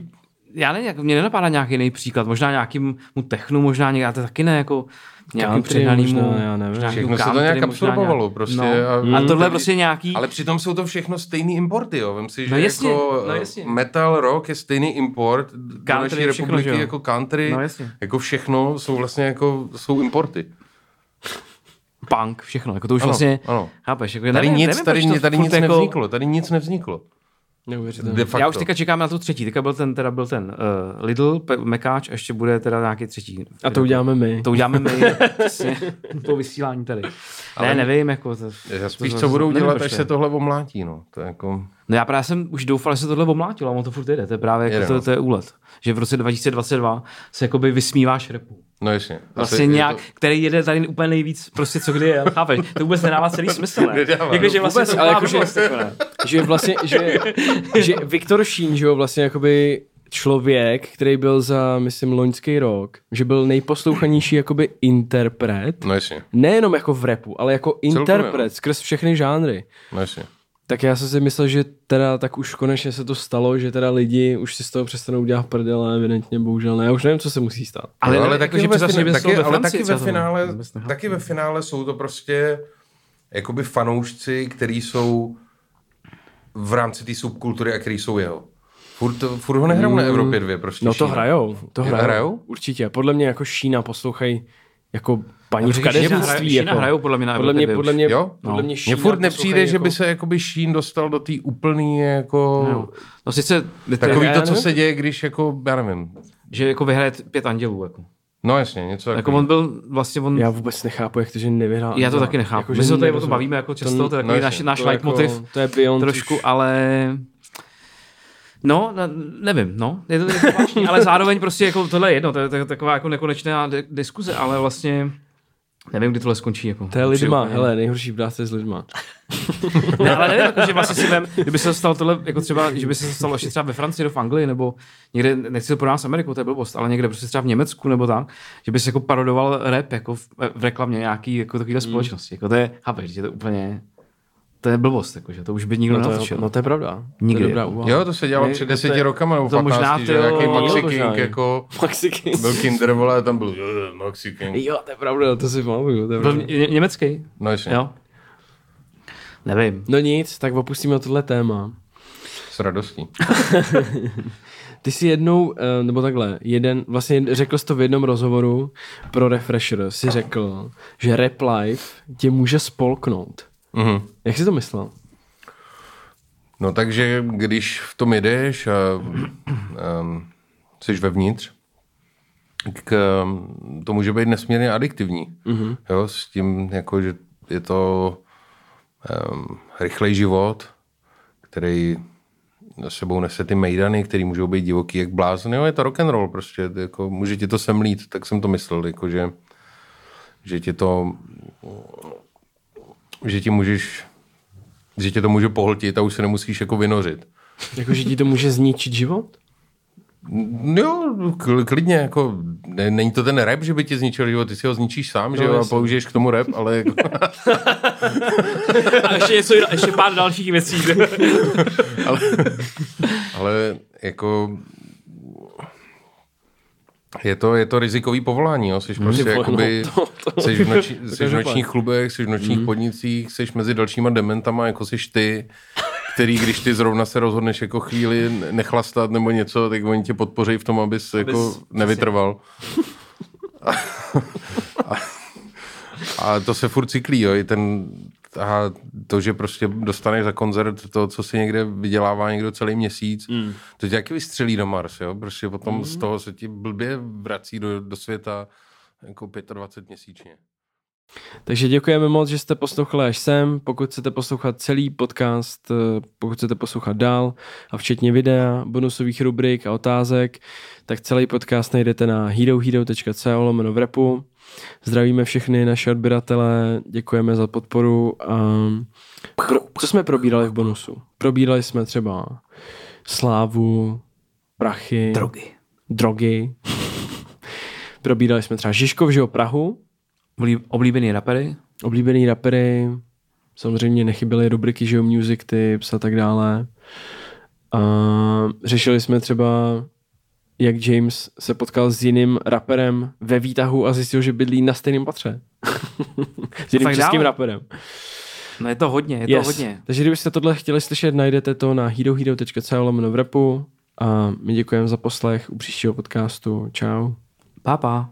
B: já nevím, jako, mě nenapadá nějaký jiný příklad, možná nějakým mu technu, možná nějak, to taky ne, jako nějakým přehnanýmu, možná,
C: já nevím. Všechno se to nějak absorbovalo nějak, prostě.
B: No. A, a tohle prostě nějaký...
C: Ale přitom jsou to všechno stejný importy, jo. Vem si, že no jasně, jako no jasně. metal, rock je stejný import country, do naší republiky všechno, jako country, no jasně. jako všechno jsou vlastně jako, jsou importy
B: punk, všechno, jako to už ano, vlastně, ano. chápeš, jako
C: tady nevím, nic, nevím, tady, tady nic jako... nevzniklo, tady nic nevzniklo.
A: Neuvěřitelné.
B: Já už teďka čekám na tu třetí. Teďka byl ten, teda byl ten uh, Lidl, Mekáč a ještě bude teda nějaký třetí.
A: A to uděláme my.
B: To uděláme my. to vysílání tady. Ale ne, nevím, jako to,
C: Já spíš, to, co budou dělat, až se tohle omlátí, no. To je jako...
B: No já právě jsem už doufal, že se tohle omlátilo, a on to furt jde. To je právě jako to, to, je úlet. Že v roce 2022 se jakoby vysmíváš repu.
C: No jasně.
B: Vlastně nějak, to... který jede tady úplně nejvíc, prostě co kdy je, chápeš? To vůbec nedává celý smysl, ne?
C: Nedává, jako,
B: že vlastně vůbec,
A: ale jako, že, že, vlastně, že, že Viktor Šín, že jo, vlastně jakoby člověk, který byl za, myslím, loňský rok, že byl nejposlouchanější jakoby interpret.
C: No jasně.
A: Nejenom jako v repu, ale jako interpret Celkově, no. skrz všechny žánry.
C: No jasně.
A: Tak já jsem si myslel, že teda tak už konečně se to stalo, že teda lidi už si z toho přestanou dělat prdel, ale evidentně bohužel ne. Já už nevím, co se musí stát.
C: Ale, no, ale taky, taky, ve, finále, taky, ale taky ve finále, taky ve finále jsou to prostě jakoby fanoušci, kteří jsou v rámci té subkultury a který jsou jeho. Furt, furt ho nehrajou mm, na Evropě dvě prostě.
A: No to Šína. hrajou, to hrajou. hrajou. Určitě. Podle mě jako Šína poslouchají jako paní v kadeřnictví.
B: Jako. hrajou podle mě na
A: podle mě, podle mě,
C: jo?
A: podle mě
C: Mně furt nepřijde, jako... že by se jakoby Šín dostal do té úplný jako...
B: No, no sice...
C: Takový to, co se děje, když jako, já nevím.
B: Že jako vyhraje pět andělů, jako.
C: No jasně, něco
B: jako on byl vlastně on...
A: Já vůbec nechápu, jak to, že nevyhrál.
B: Já to taky nechápu. Jako, My se tady o tom bavíme jako často, to, je takový no, náš, náš leitmotiv. Jako,
A: to je beyond
B: trošku, ale No, nevím, no, je to, je to zvláštní, ale zároveň prostě jako tohle je jedno, to je, to je taková jako nekonečná diskuze, ale vlastně Nevím, kdy tohle skončí. Jako.
A: To je lidma, Přijel, hele, nejhorší práce s lidma.
B: ne, ale nevím, jako, že vlastně si vem, kdyby se stalo tohle, jako třeba, že by se stalo ještě třeba ve Francii nebo v Anglii, nebo někde, nechci to pro nás Ameriku, to je blbost, ale někde prostě třeba v Německu nebo tak, že by se jako parodoval rap jako v, v reklamě nějaký jako takovýhle mm. společnosti. Jako to je, chápeš, že to je úplně to je blbost, jakože to už by nikdo
A: no
B: natočil.
A: No to je pravda.
B: Nikdy.
A: To je
C: dobrá Jo, to se dělalo před deseti rokama nebo to možná že nějaký Maxi King jako
A: Maxi King.
C: byl Kinder, vole, tam byl Maxi King.
A: Jo, to je pravda, to si pamatuju.
B: Byl ně, německý?
C: No jasně.
B: Jo. Nevím.
A: No nic, tak opustíme tohle téma.
C: S radostí.
A: Ty jsi jednou, eh, nebo takhle, jeden, vlastně řekl jsi to v jednom rozhovoru pro Refresher, si řekl, že Rap Life tě může spolknout.
C: Mm-hmm.
A: Jak jsi to myslel?
C: No takže když v tom jedeš a um, jsi vevnitř, tak to může být nesmírně adiktivní. Mm-hmm. Jo, s tím, jako, že je to um, rychlej život, který s sebou nese ty mejdany, který můžou být divoký jak blázen. Jo, je to rock and roll prostě, jako, může ti to semlít, tak jsem to myslel, jako, že, že ti to že ti můžeš, že tě to může pohltit a už se nemusíš jako vynořit.
A: Jako, že ti to může zničit život?
C: Jo, klidně, jako, ne, není to ten rap, že by ti zničil život, ty si ho zničíš sám, no, že jo, a použiješ k tomu rap, ale jako...
B: a ještě, něco, ještě pár dalších věcí.
C: ale, ale jako Je to, je to rizikový povolání, jo? Jsi prostě no, jakoby, no, to, to, jsi v, noči, jsi v nočních klubech, jsi v nočních mm. podnicích, jsi mezi dalšíma dementama, jako jsi ty, který, když ty zrovna se rozhodneš jako chvíli nechlastat nebo něco, tak oni tě podpoří v tom, abys, abys jako nevytrval. A, a, a to se furt cyklí, jo, i ten, a to, že prostě dostaneš za koncert to, co si někde vydělává někdo celý měsíc, mm. to tě taky vystřelí do Mars, jo? Prostě potom mm. z toho se ti blbě vrací do, do světa jako 25 měsíčně.
A: Takže děkujeme moc, že jste poslouchali až sem. Pokud chcete poslouchat celý podcast, eh, pokud chcete poslouchat dál a včetně videa, bonusových rubrik a otázek, tak celý podcast najdete na herohero.co lomeno v repu. Zdravíme všechny naše odběratele, děkujeme za podporu. pro, co jsme probírali v bonusu? Probírali jsme třeba slávu, prachy,
B: drogy.
A: drogy. probírali jsme třeba Žižkov, že Prahu.
B: Oblíbený rapery.
A: Oblíbený rapery. Samozřejmě nechyběly rubriky, že music tips a tak dále. A řešili jsme třeba jak James se potkal s jiným raperem ve výtahu a zjistil, že bydlí na stejném patře. s jiným českým dále. raperem.
B: No je to hodně, je yes. to hodně.
A: Takže kdybyste tohle chtěli slyšet, najdete to na herohero.co lomeno v repu a my děkujeme za poslech u příštího podcastu. Čau.
B: Pa, pa.